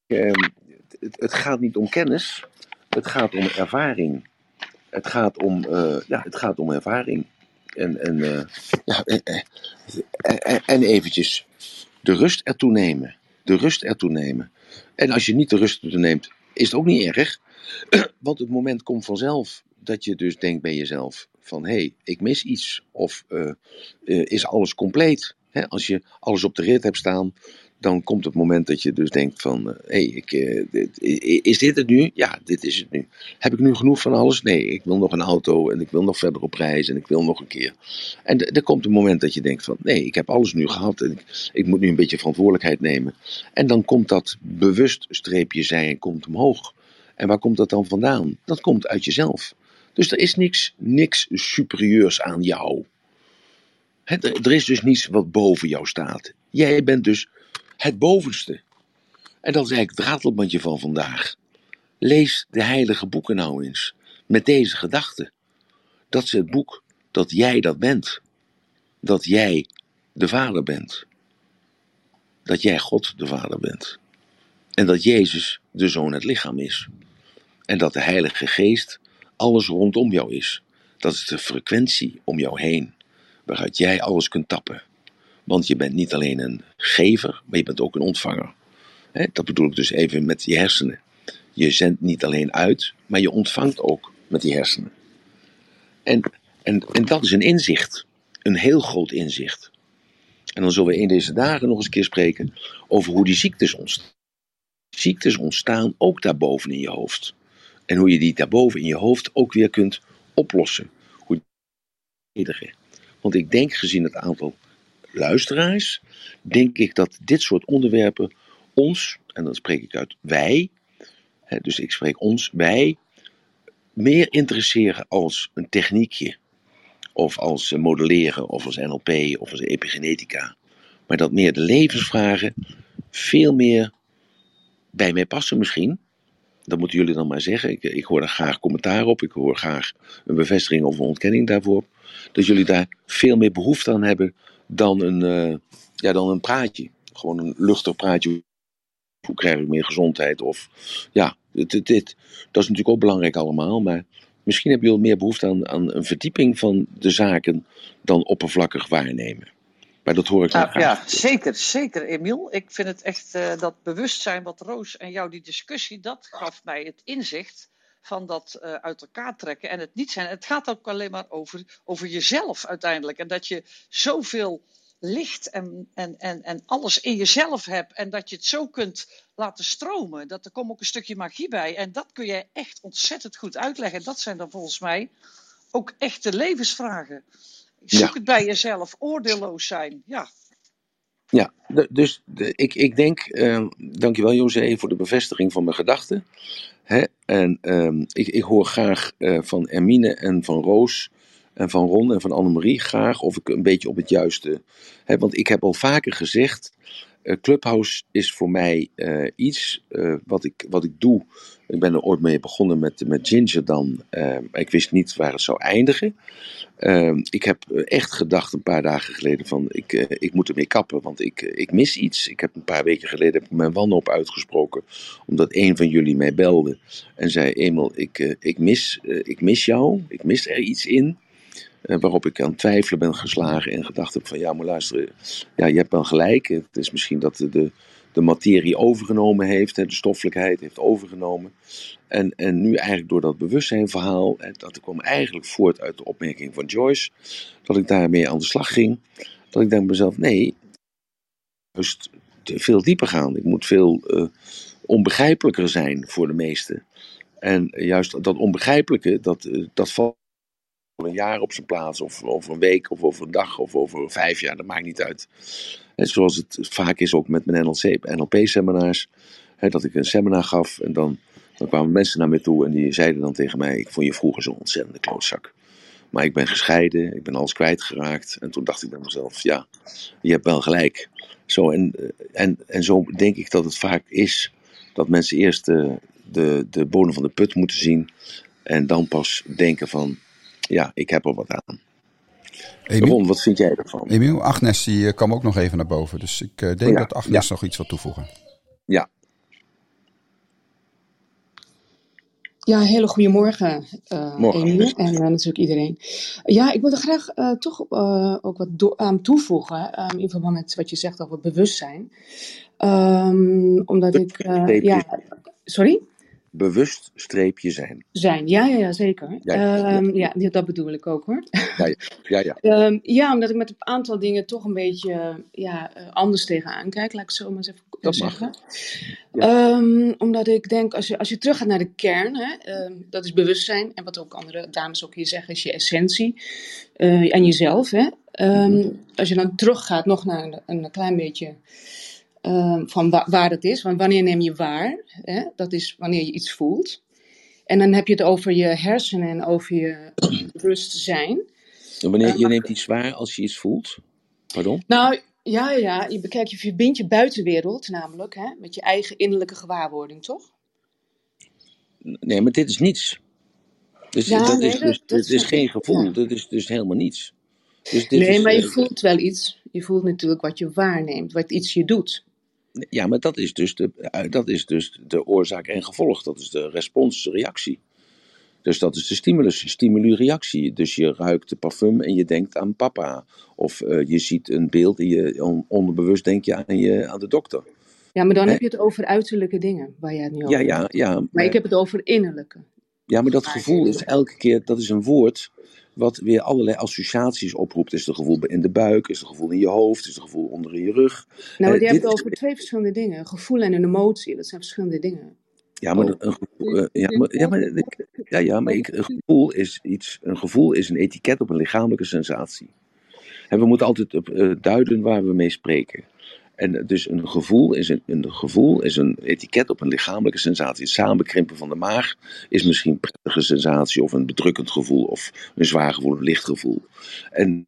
Uh, het, het gaat niet om kennis, het gaat om ervaring. Het gaat om, uh, ja, het gaat om ervaring. En, en, uh, ja, en, en, en eventjes de rust ertoe nemen. De rust ertoe nemen. En als je niet de rust ertoe neemt, is het ook niet erg. Want het moment komt vanzelf dat je dus denkt bij jezelf van hé, hey, ik mis iets. Of uh, is alles compleet. He, als je alles op de rit hebt staan, dan komt het moment dat je dus denkt van, hé, hey, ik, uh, is dit het nu? Ja, dit is het nu. Heb ik nu genoeg van alles? Nee, ik wil nog een auto en ik wil nog verder op reis en ik wil nog een keer. En er komt een moment dat je denkt van, nee, ik heb alles nu gehad en ik, ik moet nu een beetje verantwoordelijkheid nemen. En dan komt dat bewust streepje zijn, komt omhoog. En waar komt dat dan vandaan? Dat komt uit jezelf. Dus er is niks, niks superieurs aan jou. er is dus niets wat boven jou staat. Jij bent dus het bovenste. En dat is eigenlijk het ratelbandje van vandaag. Lees de heilige boeken nou eens. Met deze gedachte. Dat is het boek dat jij dat bent. Dat jij de Vader bent. Dat jij God de Vader bent. En dat Jezus de Zoon het lichaam is. En dat de Heilige Geest alles rondom jou is. Dat is de frequentie om jou heen, waaruit jij alles kunt tappen. Want je bent niet alleen een gever, maar je bent ook een ontvanger. dat bedoel ik dus even met je hersenen. Je zendt niet alleen uit, maar je ontvangt ook met die hersenen. En, en, en dat is een inzicht. een heel groot inzicht. En dan zullen we in deze dagen nog eens een keer spreken over hoe die ziektes ontstaan. Ziektes ontstaan ook daarboven in je hoofd. En hoe je die daarboven in je hoofd ook weer kunt oplossen. Hoe Want ik denk, gezien het aantal luisteraars, denk ik dat dit soort onderwerpen ons, en dan spreek ik uit wij, hè, dus ik spreek ons, wij, meer interesseren als een techniekje. Of als modelleren, of als NLP, of als epigenetica. Maar dat meer de levensvragen veel meer bij mij passen misschien. Dat moeten jullie dan maar zeggen. Ik, ik hoor daar graag commentaar op. Ik hoor graag een bevestiging of een ontkenning daarvoor. Dat jullie daar veel meer behoefte aan hebben dan een, uh, ja, dan een praatje. Gewoon een luchtig praatje. Hoe krijg ik meer gezondheid? Of ja, dit, dit, dit. dat is natuurlijk ook belangrijk allemaal. Maar misschien hebben jullie meer behoefte aan, aan een verdieping van de zaken dan oppervlakkig waarnemen. Maar dat hoor ik nou, Ja, zeker, zeker, Emiel. Ik vind het echt uh, dat bewustzijn wat Roos en jou die discussie, dat gaf mij het inzicht van dat uh, uit elkaar trekken en het niet zijn. Het gaat ook alleen maar over, over jezelf uiteindelijk. En dat je zoveel licht en, en, en, en alles in jezelf hebt en dat je het zo kunt laten stromen. Dat er komt ook een stukje magie bij. En dat kun je echt ontzettend goed uitleggen. Dat zijn dan volgens mij ook echte levensvragen. Zoek het bij jezelf, oordeelloos zijn. Ja. Ja, dus ik, ik denk, uh, dankjewel José voor de bevestiging van mijn gedachten. Hè? En uh, ik, ik hoor graag uh, van Ermine en van Roos en van Ron en van Annemarie graag of ik een beetje op het juiste. Hè? Want ik heb al vaker gezegd, Clubhouse is voor mij uh, iets uh, wat, ik, wat ik doe. Ik ben er ooit mee begonnen met, met Ginger dan. ik wist niet waar het zou eindigen. ik heb echt gedacht een paar dagen geleden van ik, ik moet ermee kappen, want ik, ik mis iets. Ik heb een paar weken geleden heb ik mijn wanhoop uitgesproken, omdat een van jullie mij belde en zei: Emel, ik, ik, mis, ik mis jou, ik mis er iets in. Uh, waarop ik aan twijfelen ben geslagen en gedacht heb van ja, maar luister, ja, je hebt wel gelijk. Het is misschien dat de, de materie overgenomen heeft, de stoffelijkheid heeft overgenomen. En, en nu eigenlijk door dat bewustzijnverhaal, dat kwam eigenlijk voort uit de opmerking van Joyce, dat ik daarmee aan de slag ging. Dat ik denk mezelf, nee, juist veel dieper gaan. Ik moet veel uh, onbegrijpelijker zijn voor de meesten. En juist dat onbegrijpelijke, dat, dat valt een jaar op zijn plaats, of over een week, of over een dag, of over vijf jaar, dat maakt niet uit. En zoals het vaak is ook met mijn NLP-seminars, dat ik een seminar gaf en dan, dan kwamen mensen naar me toe en die zeiden dan tegen mij: Ik vond je vroeger zo'n ontzettende klootzak. Maar ik ben gescheiden, ik ben alles kwijtgeraakt. En toen dacht ik bij mezelf: Ja, je hebt wel gelijk. Zo, en, en, en zo denk ik dat het vaak is dat mensen eerst de, de, de bodem van de put moeten zien en dan pas denken van ja, ik heb er wat aan. Emiel, Ron, wat vind jij ervan? Emiel, Agnes die eh, kwam ook nog even naar boven. Dus ik uh, denk dat Agnes nog iets wil toevoegen. Ja. Ja, hele goede morgen, uh, Emiel en natuurlijk iedereen. Ja, ik wilde graag toch ook wat aan toevoegen in verband met wat je zegt over bewustzijn. Um, omdat ik, ja, sorry? Bewust streepje zijn. Zijn, ja, ja, ja zeker. Ja, um, ja, dat bedoel ik ook hoor. Ja, ja. Ja, um, ja omdat ik met een aantal dingen toch een beetje ja, uh, anders tegenaan kijk, laat ik zo maar eens even dat zeggen. Ja. Um, omdat ik denk, als je, als je terug gaat naar de kern, hè, dat is bewustzijn, en wat ook andere dames ook hier zeggen, is je essentie uh, en jezelf. Hè. Mm-hmm. Als je dan teruggaat nog naar een, een klein beetje uh, van wa waar het is. Want wanneer neem je waar? Hè? Dat is wanneer je iets voelt. En dan heb je het over je hersenen en over je bewustzijn. En wanneer je neemt iets waar als je iets voelt? Pardon? Nou, ja, ja. Je, kijk, je verbindt je buitenwereld namelijk hè, met je eigen innerlijke gewaarwording, toch? Nee, maar dit is niets. Dus ja, dat, nee, is, dus, dat, dat is geen gevoel, ja. dat is dus helemaal niets. Dus dit nee, is, maar je voelt wel iets. Je voelt natuurlijk wat je waarneemt, wat iets je doet. Ja, maar dat is, dus de, eh, dat is dus de oorzaak en gevolg. Dat is de responsreactie. Dus dat is de stimulus, stimuli-reactie. Dus je ruikt de parfum en je denkt aan papa. Of uh, je ziet een beeld en je on, onderbewust denk je aan, je aan de dokter. Ja, maar dan He? heb je het over uiterlijke dingen, waar jij het nu over ja, ja, ja, Maar, maar ik heb het over innerlijke. Ja, maar dat gevoel is elke keer, dat is een woord wat weer allerlei associaties oproept. Is het een gevoel in de buik? Is het een gevoel in je hoofd? Is het een gevoel onder in je rug? Nou, Eh, je hebt het over twee verschillende dingen. Een gevoel en een emotie, dat zijn verschillende dingen. Ja, maar Oh. een gevoel, eh, ja, maar, ja, maar, ja, ja, maar ik, een gevoel is iets. Een gevoel is een etiket op een lichamelijke sensatie. En we moeten altijd eh, duiden waar we mee spreken. En dus een gevoel is een, een gevoel is een etiket op een lichamelijke sensatie. Het samenkrimpen van de maag is misschien een prettige sensatie, of een bedrukkend gevoel, of een zwaar gevoel, een licht gevoel. En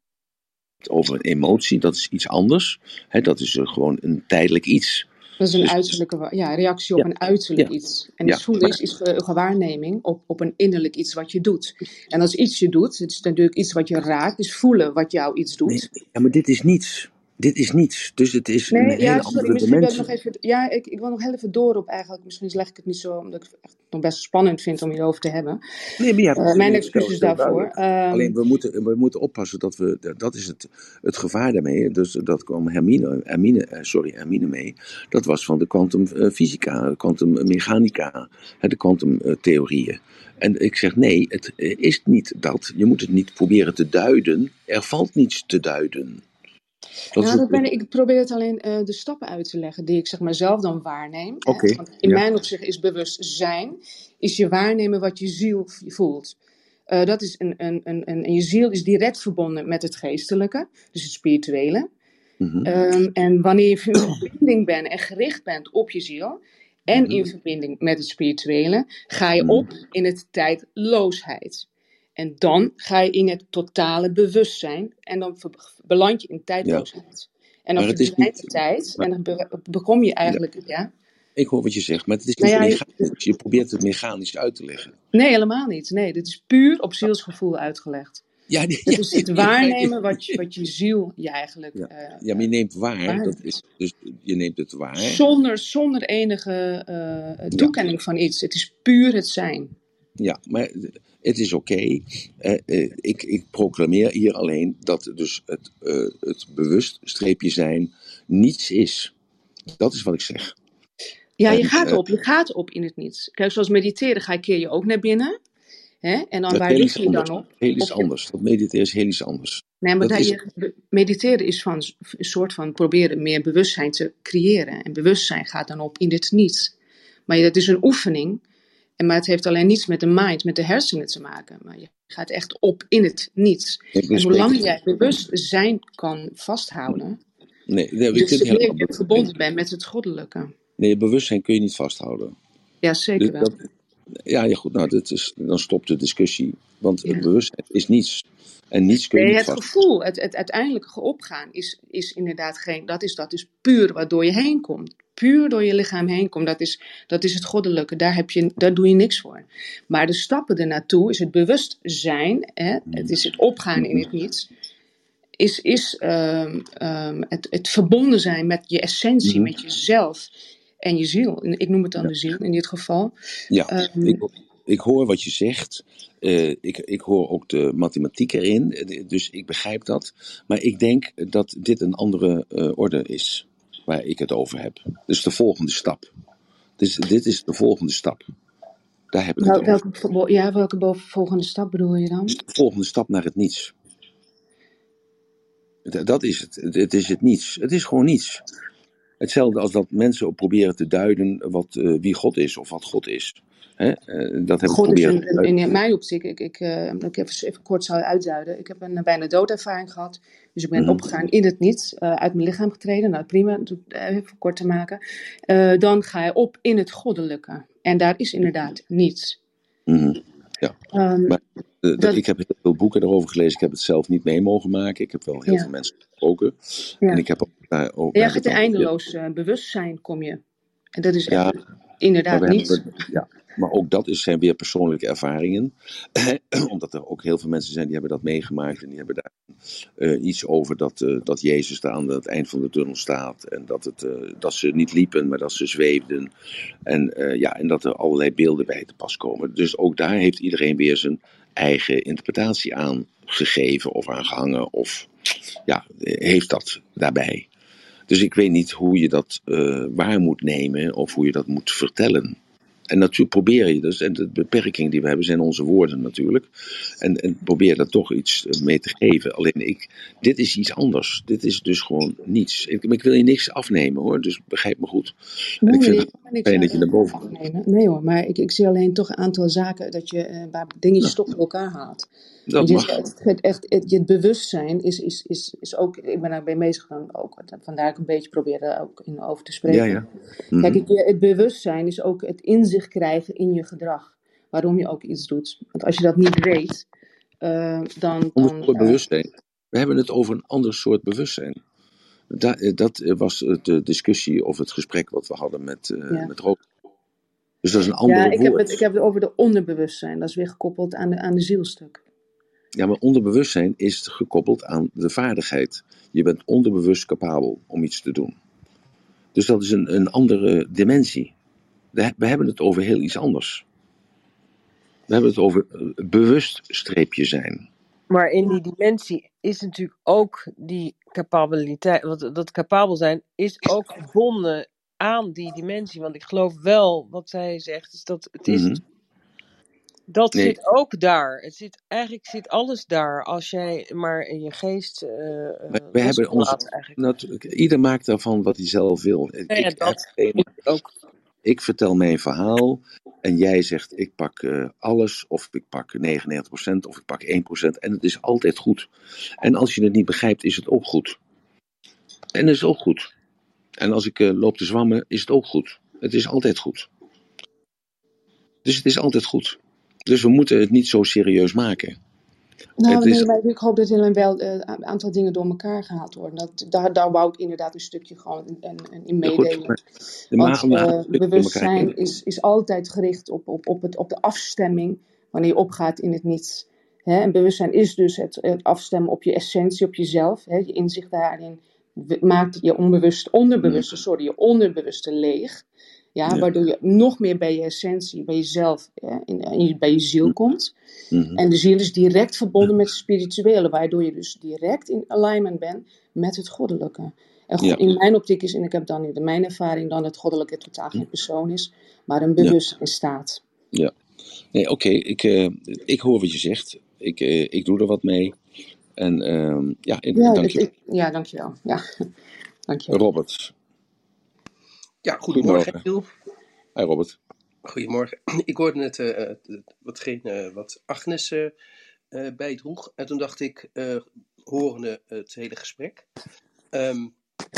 over een emotie, dat is iets anders. Dat is eh, gewoon een tijdelijk iets. Dat is een Dus- uiterlijke ja, reactie op Ja. een uiterlijk Ja. iets. En Ja. voelen is, is een gewaarneming op, op een innerlijk iets wat je doet. En als iets je doet, het is natuurlijk iets wat je raakt, dus voelen wat jou iets doet. Nee, ja, maar dit is niets. Dit is niets. Dus het is een hele ja, sorry, andere dimensie. nog even. Ja, ik, ik wil nog heel even door op eigenlijk. Misschien leg ik het niet zo, omdat ik het echt nog best spannend vind om hierover te hebben. Nee, maar Eh, mijn excuses daarvoor. Ehm, Alleen we moeten, we moeten oppassen dat we, dat is het, het gevaar daarmee. Dus dat kwam Hermine, Hermine, eh, sorry, Hermine mee. Dat was van de kwantumfysica, kwantummechanica, de kwantumtheorieën. En ik zeg nee, het eh, is niet dat. Je moet het niet proberen te duiden. Er valt niets te duiden. Dat nou, dat ben ik, ik probeer het alleen eh, de stappen uit te leggen die ik zeg maar zelf dan waarneem. Want in ja. mijn opzicht is bewustzijn, is je waarnemen wat je ziel voelt. Eh, dat is een, een, een, een, en je ziel is direct verbonden met het geestelijke, dus het spirituele. Mhm. Ehm, en wanneer je in verbinding bent en gericht bent op je ziel en Mhm. in verbinding met het spirituele, ga je Mhm. op in het tijdloosheid. En dan ga je in het totale bewustzijn en dan beland je in tijdloosheid. En dan verdwijnt de tijd maar- en dan be- bekom je eigenlijk, ja. Ik hoor wat je zegt, maar het is Nou niet ja, mechanisch. Je probeert het mechanisch uit te leggen. Nee, helemaal niet. Nee, dit is puur op zielsgevoel uitgelegd. Ja, ja, is het ja, waarnemen wat je, wat je ziel je eigenlijk... Ja. eh, Ja, maar je neemt waar, Waar. dat is, dus je neemt het waar. Zonder, zonder enige eh, toekenning van iets. Het is puur het zijn. Ja, maar het is oké. Eh, eh, ik, ik proclameer hier alleen dat dus het, eh, het bewust streepje zijn niets is. Dat is wat ik zeg. Ja, je En, gaat op. Je gaat op in het niets. Kijk, zoals mediteren ga je keer je ook naar binnen. Hè? En dan Dat waar lig je dan op? Heel iets anders. Dat mediteren is heel iets anders. Nee, maar Dat is- je, mediteren is van een soort van proberen meer bewustzijn te creëren. En bewustzijn gaat dan op in dit niets. Maar dat is een oefening. En maar het heeft alleen niets met de mind, met de hersenen te maken. Maar je gaat echt op in het niets. En bespreek hoe lang het- jij bewustzijn kan vasthouden, Nee, nee, dus helemaal- je verbonden bent met het goddelijke. nee, bewustzijn kun je niet vasthouden. Ja, zeker Dus wel. dat- ja, ja, goed, nou, dat is, dan stopt de discussie. Want Ja. het bewustzijn is niets. En niets kun je Nee, niet het vast. gevoel, het, het uiteindelijke opgaan is, is inderdaad geen, dat is, dat is puur waardoor je heen komt. Puur door je lichaam heen komt, dat is, dat is het goddelijke, daar, heb je, daar doe je niks voor. Maar de stappen ernaartoe is het bewustzijn, hè, het is het opgaan in het niets, is, is ehm, ehm, het, het verbonden zijn met je essentie, Mhm. met jezelf en je ziel. Ik noem het dan de ziel in dit geval. Ja, Ehm, ik, ik hoor wat je zegt. Eh, ik, ik hoor ook de mathematiek erin. Eh, Dus ik begrijp dat. Maar ik denk dat dit een andere eh, orde is. Waar ik het over heb. Dus de volgende stap. Dus dit is de volgende stap. Daar heb ik het over. welke, ja, welke volgende stap bedoel je dan? De volgende stap naar het niets. Dat is het. Het- is het niets. Het is gewoon niets. Hetzelfde als dat mensen proberen te duiden wat, eh, wie God is of wat God is. Hè? Eh, dat heb ik God is proberen duiden. in mijn optiek, ik, ik, eh, ik even, even kort zou uitduiden. Ik heb een eh, bijna doodervaring gehad. Dus ik ben Mhm. opgegaan in het niets, uit mijn lichaam getreden. Nou prima, even kort te maken. Dan ga je op in het goddelijke. En daar is inderdaad niets. Mhm. Ehm, Maar eh, dat- Dat- ik heb heel veel boeken erover gelezen. Ik heb het zelf niet mee mogen maken. Ik heb wel heel Ja. veel mensen gesproken. Ja. En ik heb ook ook. ja, ik ook- eindeloos bewustzijn kom je. En dat is Ja, inderdaad niets. hebben, ja, maar ook dat is, zijn weer persoonlijke ervaringen. Omdat er ook heel veel mensen zijn die hebben dat meegemaakt. En die hebben daar eh, iets over dat, eh, dat Jezus daar aan het eind van de tunnel staat. En dat, het, eh, dat ze niet liepen, maar dat ze zweefden. En, ja, en dat er allerlei beelden bij te pas komen. Dus ook daar heeft iedereen weer zijn eigen interpretatie aan gegeven of aan gehangen. Of ja, heeft dat daarbij. Dus ik weet niet hoe je dat waar moet nemen of hoe je dat moet vertellen. En natuurlijk probeer je dus, en de beperking die we hebben zijn onze woorden natuurlijk. En, en probeer daar toch iets mee te geven. Alleen ik, dit is iets anders. Dit is dus gewoon niets. Ik, ik wil je niks afnemen hoor, dus begrijp me goed. En ik vind het fijn dat je naar boven komt. Nee hoor, maar ik, ik zie alleen toch een aantal zaken dat je, uh, waar dingetjes toch bij elkaar haalt. Dat mag. Het, het, echt, het, het bewustzijn is, is, is, is ook, ik ben daar bij bezig gegaan ook, vandaar ik een beetje probeer daar ook in over te spreken. Ja, ja. Mhm. Kijk, het, het bewustzijn is ook het inzicht krijgen in je gedrag, waarom je ook iets doet. Want als je dat niet weet, uh, dan... dan uh, bewustzijn. We hebben het over een ander soort bewustzijn. Dat, dat was de discussie of het gesprek wat we hadden met, uh, ja. met Rob. Dus dat is een ander ja, ik woord. Heb het, ik heb het over de onderbewustzijn. Dat is weer gekoppeld aan de, aan de zielstuk. Ja, maar onderbewustzijn is gekoppeld aan de vaardigheid. Je bent onderbewust capabel om iets te doen. Dus dat is een, een andere dimensie. We hebben het over heel iets anders. We hebben het over bewust streepje zijn. Maar in die dimensie is natuurlijk ook die capabiliteit, wat, dat capabel zijn, is ook verbonden aan die dimensie. Want ik geloof wel, wat zij zegt, is dat het is. Mhm. Dat Nee. zit ook daar. Het zit, eigenlijk zit alles daar. Als jij maar in je geest. eh We, we hebben ons, eigenlijk. natuurlijk, ieder maakt daarvan wat hij zelf wil. Ja, ik, dat ik, ook. Ik vertel mijn verhaal en jij zegt ik pak eh, alles of ik pak 99% of ik pak 1% en het is altijd goed. En als je het niet begrijpt is het ook goed. En het is ook goed. En als ik eh, loop te zwammen is het ook goed. Het is altijd goed. Dus het is altijd goed. Dus we moeten het niet zo serieus maken. Nou, nee, is- maar ik hoop dat er wel eh, een aantal dingen door elkaar gehaald worden. Dat, daar, daar wou ik inderdaad een stukje gewoon in, in, in Ja, goed, meedelen. de Want eh, bewustzijn is, is altijd gericht op, op, op, het, op de afstemming wanneer je opgaat in het niets. Hè? En bewustzijn is dus het, het afstemmen op je essentie, op jezelf. Hè? Je inzicht daarin maakt je onbewust, onderbewuste, sorry, je onderbewuste leeg. Ja, Ja. Waardoor je nog meer bij je essentie, bij jezelf, hè, in, in je- bij je ziel komt. Mhm. En de ziel is direct verbonden met het spirituele, waardoor je dus direct in alignment bent met het goddelijke. En Ja. in mijn optiek is, en ik heb dan in mijn ervaring dan het goddelijke totaal geen persoon is, maar een bewustzijn staat. Ja. Nee, oké, ik, eh, ik hoor wat je zegt. Ik, eh, ik doe er wat mee. En ehm, ja, Ja, dank je. ik, ja dankjewel. Ja, dankjewel. Robert. Ja, goedemorgen Giel. Hi Robert. Goedemorgen. Ik hoorde net watgene eh, wat Agnes eh, bijdroeg. En toen dacht ik, eh, horende het hele gesprek. ehm,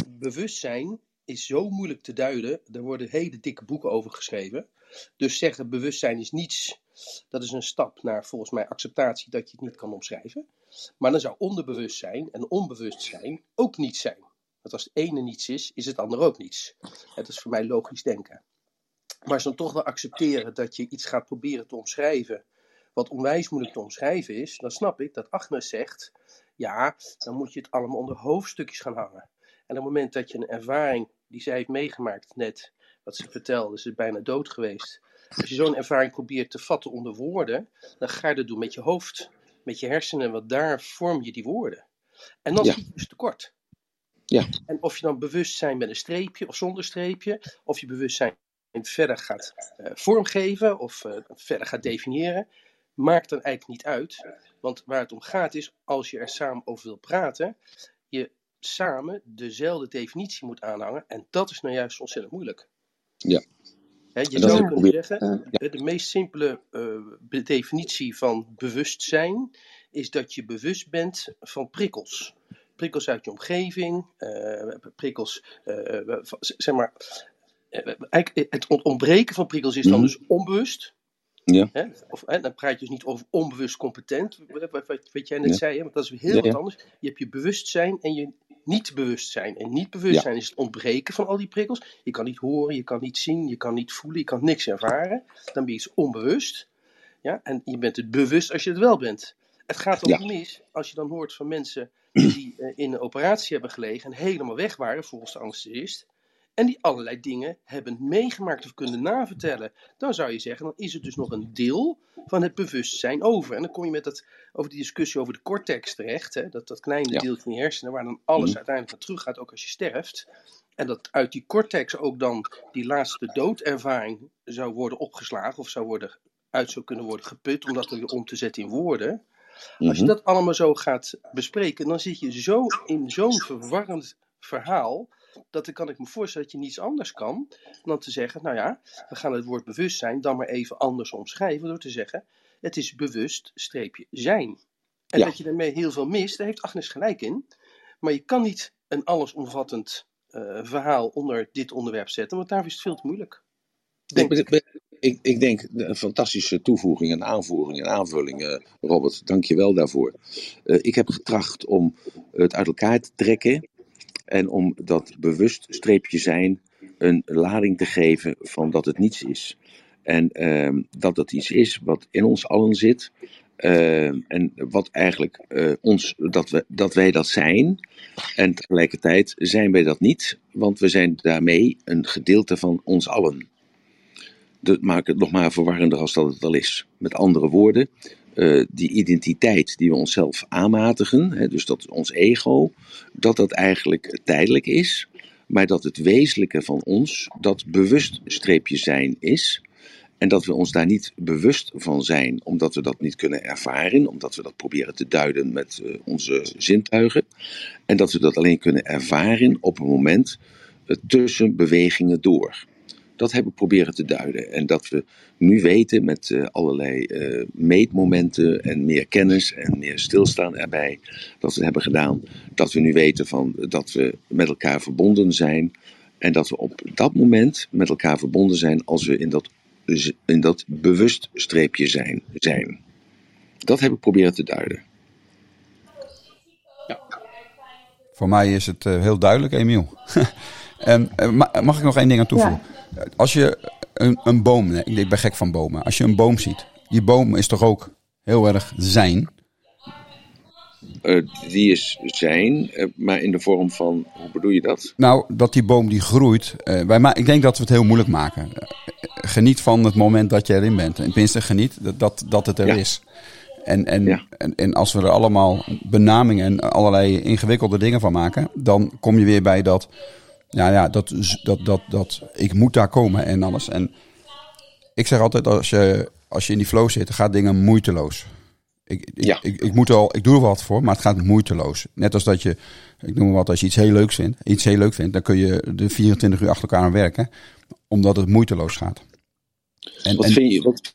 bewustzijn is zo moeilijk te duiden. Er worden hele dikke boeken over geschreven. Dus zeggen bewustzijn is niets. Dat is een stap naar volgens mij acceptatie dat je het niet kan omschrijven. Maar dan zou onderbewustzijn en onbewustzijn ook niets zijn. Want als het ene niets is, is het andere ook niets. Het is voor mij logisch denken. Maar als we dan toch wel accepteren dat je iets gaat proberen te omschrijven, wat onwijs moeilijk te omschrijven is, dan snap ik dat Agnes zegt, ja, dan moet je het allemaal onder hoofdstukjes gaan hangen. En op het moment dat je een ervaring die zij heeft meegemaakt net, wat ze vertelde, ze is bijna dood geweest. Als je zo'n ervaring probeert te vatten onder woorden, dan ga je dat doen met je hoofd, met je hersenen, want daar vorm je die woorden. En dan Ja. schiet je dus tekort. Ja. En of je dan bewustzijn met een streepje of zonder streepje, of je bewustzijn verder gaat eh, vormgeven of eh, verder gaat definiëren, maakt dan eigenlijk niet uit. Want waar het om gaat is, als je er samen over wil praten, je samen dezelfde definitie moet aanhangen. En dat is nou juist ontzettend moeilijk. Ja. Je zou kunnen zeggen, Eh, de meest simpele definitie van bewustzijn is dat je bewust bent van prikkels. Prikkels uit je omgeving, eh, prikkels, eh, van- zeg maar, eh, het ont- ontbreken van prikkels is dan Mhm. dus onbewust. Ja. Hè? Of, hè, dan praat je dus niet over onbewust competent, wat, jij net Ja. zei, hè? want dat is weer heel Ja, wat anders. Je hebt je bewustzijn en je niet-bewustzijn. En niet-bewustzijn is het ontbreken van al die prikkels. Je kan niet horen, je kan niet zien, je kan niet voelen, je kan niks ervaren. Dan ben je iets onbewust. Ja? En je bent het bewust als je het wel bent. Het gaat ook mis als je dan hoort van mensen die eh, in een operatie hebben gelegen en helemaal weg waren volgens de anesthesist. En die allerlei dingen hebben meegemaakt of kunnen navertellen. Dan zou je zeggen, dan is er dus nog een deel van het bewustzijn over. En dan kom je met dat, over die discussie over de cortex terecht. Hè? Dat, dat kleine Ja. deel van je hersenen, waar dan alles Mhm. uiteindelijk naar terug gaat, ook als je sterft. en dat uit die cortex ook dan die laatste doodervaring zou worden opgeslagen of zou worden, uit zou kunnen worden geput om dat weer om te zetten in woorden. Als je Mhm. dat allemaal zo gaat bespreken, dan zit je zo in zo'n verwarrend verhaal. Dat dan kan ik me voorstellen dat je niets anders kan dan te zeggen: Nou ja, we gaan het woord bewustzijn dan maar even anders omschrijven. Door te zeggen: Het is bewust streepje zijn. En Ja. dat je daarmee heel veel mist, daar heeft Agnes gelijk in. Maar je kan niet een allesomvattend eh, verhaal onder dit onderwerp zetten, want daarvoor is het veel te moeilijk. Denk Ik, ik, ik, denk een fantastische toevoeging en aanvoering en aanvulling, eh, Robert. Dank je wel daarvoor. Eh, ik heb getracht om het uit elkaar te trekken en om dat bewust streepje zijn een lading te geven van dat het niets is. En ehm, dat het iets is wat in ons allen zit. ehm, en wat eigenlijk eh, ons, dat, we, dat wij dat zijn. En tegelijkertijd zijn wij dat niet, want we zijn daarmee een gedeelte van ons allen dat maakt het nog maar verwarrender als dat het al is. Met andere woorden, eh, die identiteit die we onszelf aanmatigen, hè, dus dat ons ego, dat dat eigenlijk tijdelijk is, maar dat het wezenlijke van ons dat bewust streepje zijn is. En dat we ons daar niet bewust van zijn, omdat we dat niet kunnen ervaren, omdat we dat proberen te duiden met eh, onze zintuigen. En dat we dat alleen kunnen ervaren op een moment eh, tussen bewegingen door. Dat heb ik proberen te duiden. En dat we nu weten met eh, allerlei eh, meetmomenten en meer kennis en meer stilstaan erbij, dat we hebben gedaan, dat we nu weten van, dat we met elkaar verbonden zijn. En dat we op dat moment met elkaar verbonden zijn als we in dat, in dat bewust streepje zijn, zijn. Dat heb ik proberen te duiden. Voor mij is het eh, heel duidelijk, Emiel. en, eh, ma- mag ik nog één ding aan toevoegen? Als je een, een boom, nee, ik ben gek van bomen. Als je een boom ziet, die boom is toch ook heel erg zijn. Eh, die is zijn, eh, maar in de vorm van, hoe bedoel je dat? Nou, dat die boom die groeit. eh, wij ma ik denk dat we het heel moeilijk maken. Geniet van het moment dat je erin bent. En tenminste, geniet dat, dat, dat het er Ja. is. En, en, Ja. en, en als we er allemaal benamingen en allerlei ingewikkelde dingen van maken, dan kom je weer bij dat, ja, ja, dat, dat, dat, dat ik moet daar komen en alles. En ik zeg altijd, als je, als je in die flow zit, gaat dingen moeiteloos. Ik, ik, Ja. ik, ik, moet al, ik doe er wat voor, maar het gaat moeiteloos. Net als dat je, ik noem maar wat, als je iets heel leuks vindt, iets heel leuk vindt, dan kun je de 24 uur achter elkaar aan werken, omdat het moeiteloos gaat. En, Wat, en- vind je, wat,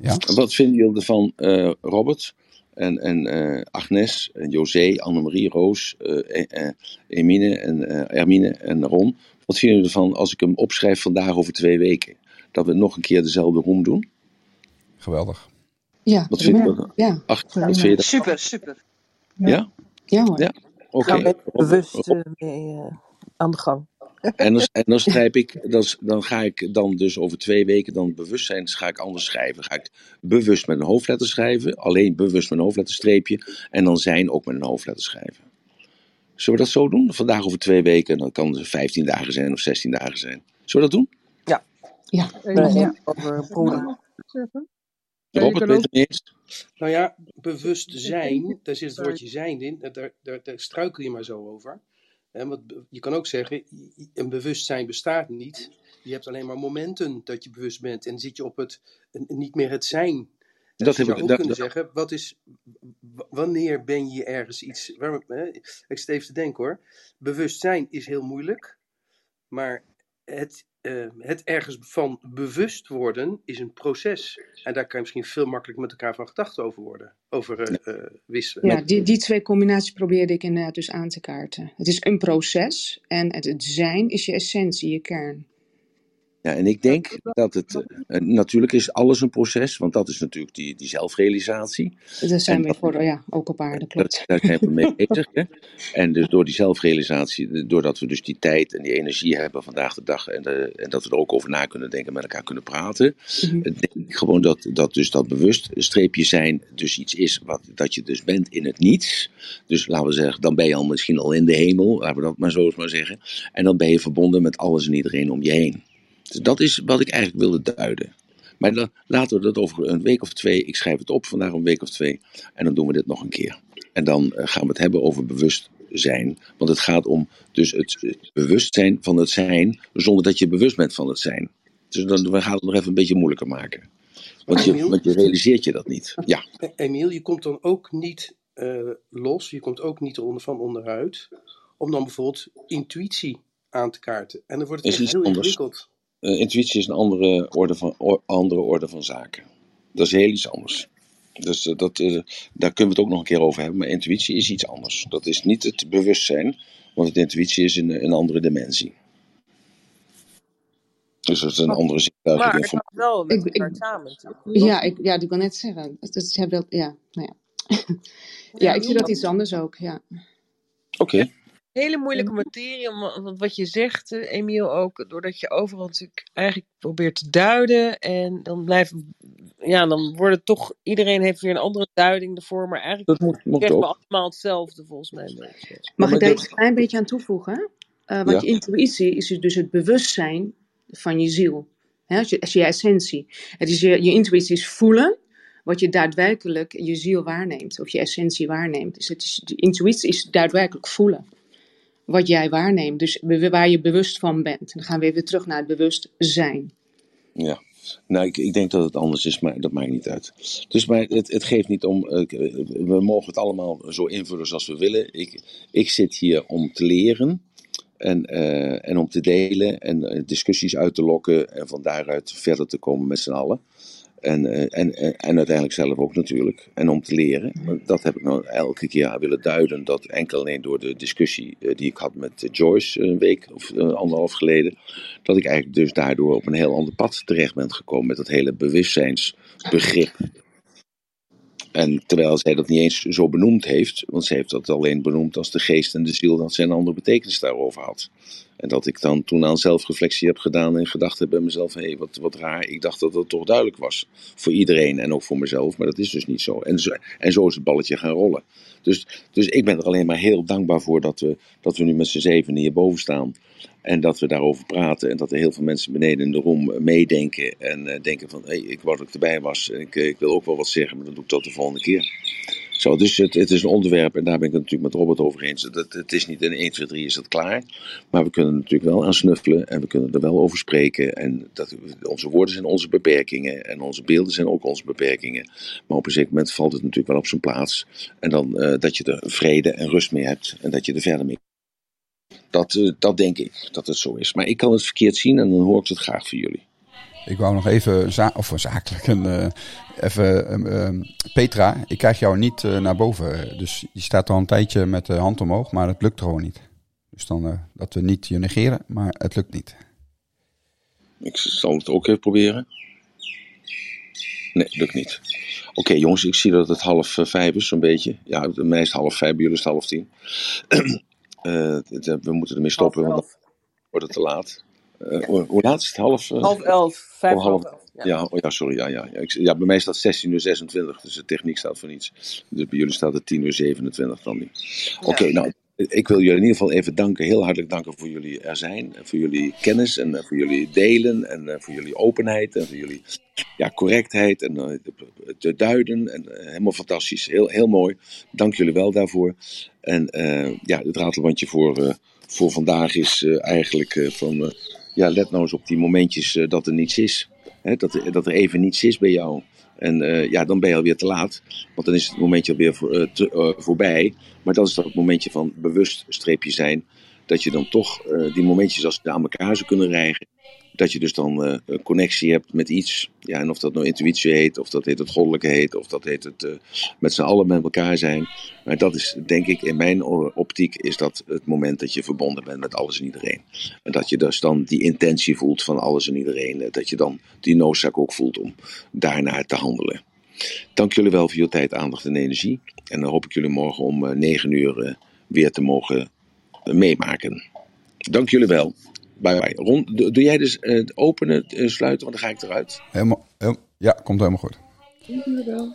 ja? wat vinden jullie ervan, eh, Robert en, en eh, Agnes, en José, Annemarie, Roos, eh, eh, Emine en eh, Ermine en Ron? Wat vinden jullie ervan als ik hem opschrijf vandaag over twee weken? Dat we nog een keer dezelfde room doen? Geweldig. Ja, Wat vind je? Ja, Ach, wat vind je dat? Super, super. Ja? ja hoor. Ja. Oké. Bewust eh, mee aan de gang. En dan, en dan schrijf ik, dan, dan ga ik dan dus over twee weken dan bewustzijn, ga ik anders schrijven. Ga ik bewust met een hoofdletter schrijven, alleen bewust met een hoofdletterstreepje, en dan zijn ook met een hoofdletter schrijven. Zullen we dat zo doen? Vandaag over twee weken, dan kan het 15 dagen zijn of 16 dagen zijn. Zullen we dat doen? Ja, Even, ja. over je Robert, weet het niet eens? Nou ja, bewustzijn, daar zit het woordje zijn in, daar, daar, daar struikel je maar zo over. Want je kan ook zeggen, een bewustzijn bestaat niet. Je hebt alleen maar momenten dat je bewust bent en dan zit je op het, niet meer het zijn. Dat Dus je zou ook dat- kunnen dat- zeggen, wat is, wanneer ben je ergens iets, waar, hè, ik zit even te denken hoor. Bewustzijn is heel moeilijk, maar het, eh, het ergens van bewust worden is een proces. En daar kan je misschien veel makkelijker met elkaar van gedachten over worden, over eh, eh, wisselen. ja die, die twee combinaties probeerde ik inderdaad dus aan te kaarten. Het is een proces en het, het zijn is je essentie, je kern. Ja, en ik denk dat het, eh, natuurlijk is alles een proces, want dat is natuurlijk die, die zelfrealisatie. Daar zijn we voor, ja, ook op aarde, Dat, klopt. daar zijn we mee bezig. Hè? En dus door die zelfrealisatie, doordat we dus die tijd en die energie hebben vandaag de dag en, de, en dat we er ook over na kunnen denken, met elkaar kunnen praten, Mhm. denk ik gewoon dat, dat dus dat bewust streepje zijn dus iets is wat, dat je dus bent in het niets. Dus laten we zeggen, dan ben je al misschien al in de hemel, laten we dat maar zo eens maar zeggen. En dan ben je verbonden met alles en iedereen om je heen. Dus dat is wat ik eigenlijk wilde duiden. Maar dan laten we dat over een week of twee. Ik schrijf het op vandaag een week of twee. En dan doen we dit nog een keer. En dan eh, gaan we het hebben over bewust zijn. Want het gaat om dus het, het bewustzijn van het zijn, zonder dat je bewust bent van het zijn. Dus dan we gaan het nog even een beetje moeilijker maken. Want je, want je realiseert je dat niet. Ja, E- Emiel, je komt dan ook niet eh, los, je komt ook niet eronder van onderuit, om dan bijvoorbeeld intuïtie aan te kaarten. En dan wordt het heel anders. ingewikkeld. Eh, intuïtie is een andere orde van, andere orde van zaken. Dat is heel iets anders. Dus eh, dat, eh, daar kunnen we het ook nog een keer over hebben. Maar intuïtie is iets anders. Dat is niet het bewustzijn, want het intuïtie is een, een andere dimensie. Dus dat is een andere zintuigelijke Maar het gaat wel met Ik- ik- elkaar samen? Ja, ik, ja, ik wil net zeggen. Dat, ja, nou ja. ja, ik zie dat iets anders ook, ja. Oké, Hele moeilijke materie, om- want wat je zegt, eh, Emiel, ook doordat je overal natuurlijk eigenlijk probeert te duiden. En dan blijft, ja, dan wordt het toch, iedereen heeft weer een andere duiding ervoor. Maar eigenlijk dat moet, moet zeggen we allemaal hetzelfde, volgens mij. Mag ik daar iets een klein beetje aan toevoegen? Eh, want Ja. je intuïtie is dus het bewustzijn van je ziel. Hè, als je, als je essentie. Het is je, je intuïtie is voelen wat je daadwerkelijk je ziel waarneemt. Of je essentie waarneemt. Dus het is, de intuïtie is daadwerkelijk voelen. Wat jij waarneemt. Dus waar je bewust van bent. En dan gaan we weer terug naar het bewustzijn. Ja, nou, ik, ik denk dat het anders is, maar dat maakt niet uit. Dus maar het, het geeft niet om. eh, We mogen het allemaal zo invullen zoals we willen. Ik, ik zit hier om te leren en, eh, en om te delen en eh, discussies uit te lokken en van daaruit verder te komen met z'n allen. En, eh, en, en, en uiteindelijk zelf ook natuurlijk. En om te leren. Dat heb ik nou elke keer willen duiden. Dat enkel alleen door de discussie eh, die ik had met eh, Joyce een week of eh, anderhalf geleden. Dat ik eigenlijk dus daardoor op een heel ander pad terecht ben gekomen. Met dat hele bewustzijnsbegrip. En terwijl zij dat niet eens zo benoemd heeft, want ze heeft dat alleen benoemd als de geest en de ziel, dat zij een andere betekenis daarover had. En dat ik dan toen aan zelfreflectie heb gedaan en gedacht heb bij mezelf, hé, hey, wat, wat raar, ik dacht dat dat toch duidelijk was. Voor iedereen en ook voor mezelf, maar dat is dus niet zo. En zo, en zo is het balletje gaan rollen. Dus, dus ik ben er alleen maar heel dankbaar voor dat we, dat we nu met z'n zeven hierboven staan. En dat we daarover praten en dat er heel veel mensen beneden in de room eh, meedenken. En eh, denken van, hé, hey, ik wou dat ik erbij was. En eh, ik wil ook wel wat zeggen, maar dan doe ik dat de volgende keer. Zo, dus het, het is een onderwerp, en daar ben ik het natuurlijk met Robert over eens. Dat, het is niet in 1, 2, 3 is het klaar. Maar we kunnen natuurlijk wel aan snuffelen en we kunnen er wel over spreken. En dat, onze woorden zijn onze beperkingen en onze beelden zijn ook onze beperkingen. Maar op een zeker moment valt het natuurlijk wel op zijn plaats. En dan eh, dat je er vrede en rust mee hebt en dat je er verder mee dat, eh, dat denk ik, dat het zo is. Maar ik kan het verkeerd zien en dan hoor ik het graag van jullie. Ik wou nog even, za of zakelijk, een, eh, even, ehm, ehm, Petra, ik krijg jou niet eh, naar boven. Dus je staat al een tijdje met de hand omhoog, maar het lukt gewoon niet. Dus dan eh, dat we niet je negeren, maar het lukt niet. Ik zal het ook even proberen. Nee, lukt niet. Oké jongens, ik zie dat het half vijf is, zo'n beetje. Ja, bij mij is het half vijf, bij jullie is het half tien. We moeten ermee stoppen, want dan wordt het te laat. Eh, hoe, hoe laat is het? Half, eh, Half elf. Vijf Oh, half half- elf. Ja. Ja, oh ja, sorry. Ja, ja, ja. Ik, ja, bij mij staat 16 uur 26, dus de techniek staat voor niets. Dus bij jullie staat het 10 uur 27 dan niet. Oké, nou, ik wil jullie in ieder geval even danken, heel hartelijk danken voor jullie er zijn. En voor jullie kennis en eh, voor jullie delen en eh, voor jullie openheid en voor jullie ja, correctheid en eh, te duiden. En, eh, helemaal fantastisch, heel, heel mooi. Dank jullie wel daarvoor. En eh, ja, het ratelbandje voor, eh, voor vandaag is eh, eigenlijk eh, van... eh, ja, let nou eens op die momentjes eh, dat er niets is. Hè, dat, er, dat er even niets is bij jou. En eh, ja, dan ben je alweer te laat. Want dan is het momentje alweer voor, eh, eh, voorbij. Maar dat is dat momentje van bewust streepje zijn. Dat je dan toch eh, die momentjes als ze aan elkaar zou kunnen rijgen. Dat je dus dan eh, een connectie hebt met iets. Ja, en of dat nou intuïtie heet, of dat heet het goddelijke heet, of dat heet het eh, met z'n allen met elkaar zijn. Maar dat is, denk ik, in mijn optiek, is dat het moment dat je verbonden bent met alles en iedereen. En dat je dus dan die intentie voelt van alles en iedereen. eh, Dat je dan die noodzaak ook voelt om daarnaar te handelen. Dank jullie wel voor je tijd, aandacht en energie. En dan hoop ik jullie morgen om eh, 9 uur weer te mogen meemaken. Dank jullie wel. Bye bye. Ron, doe doe jij dus eh, het openen, eh, sluiten, want dan ga ik eruit. Helemaal, ja, komt helemaal goed. Dank jullie wel.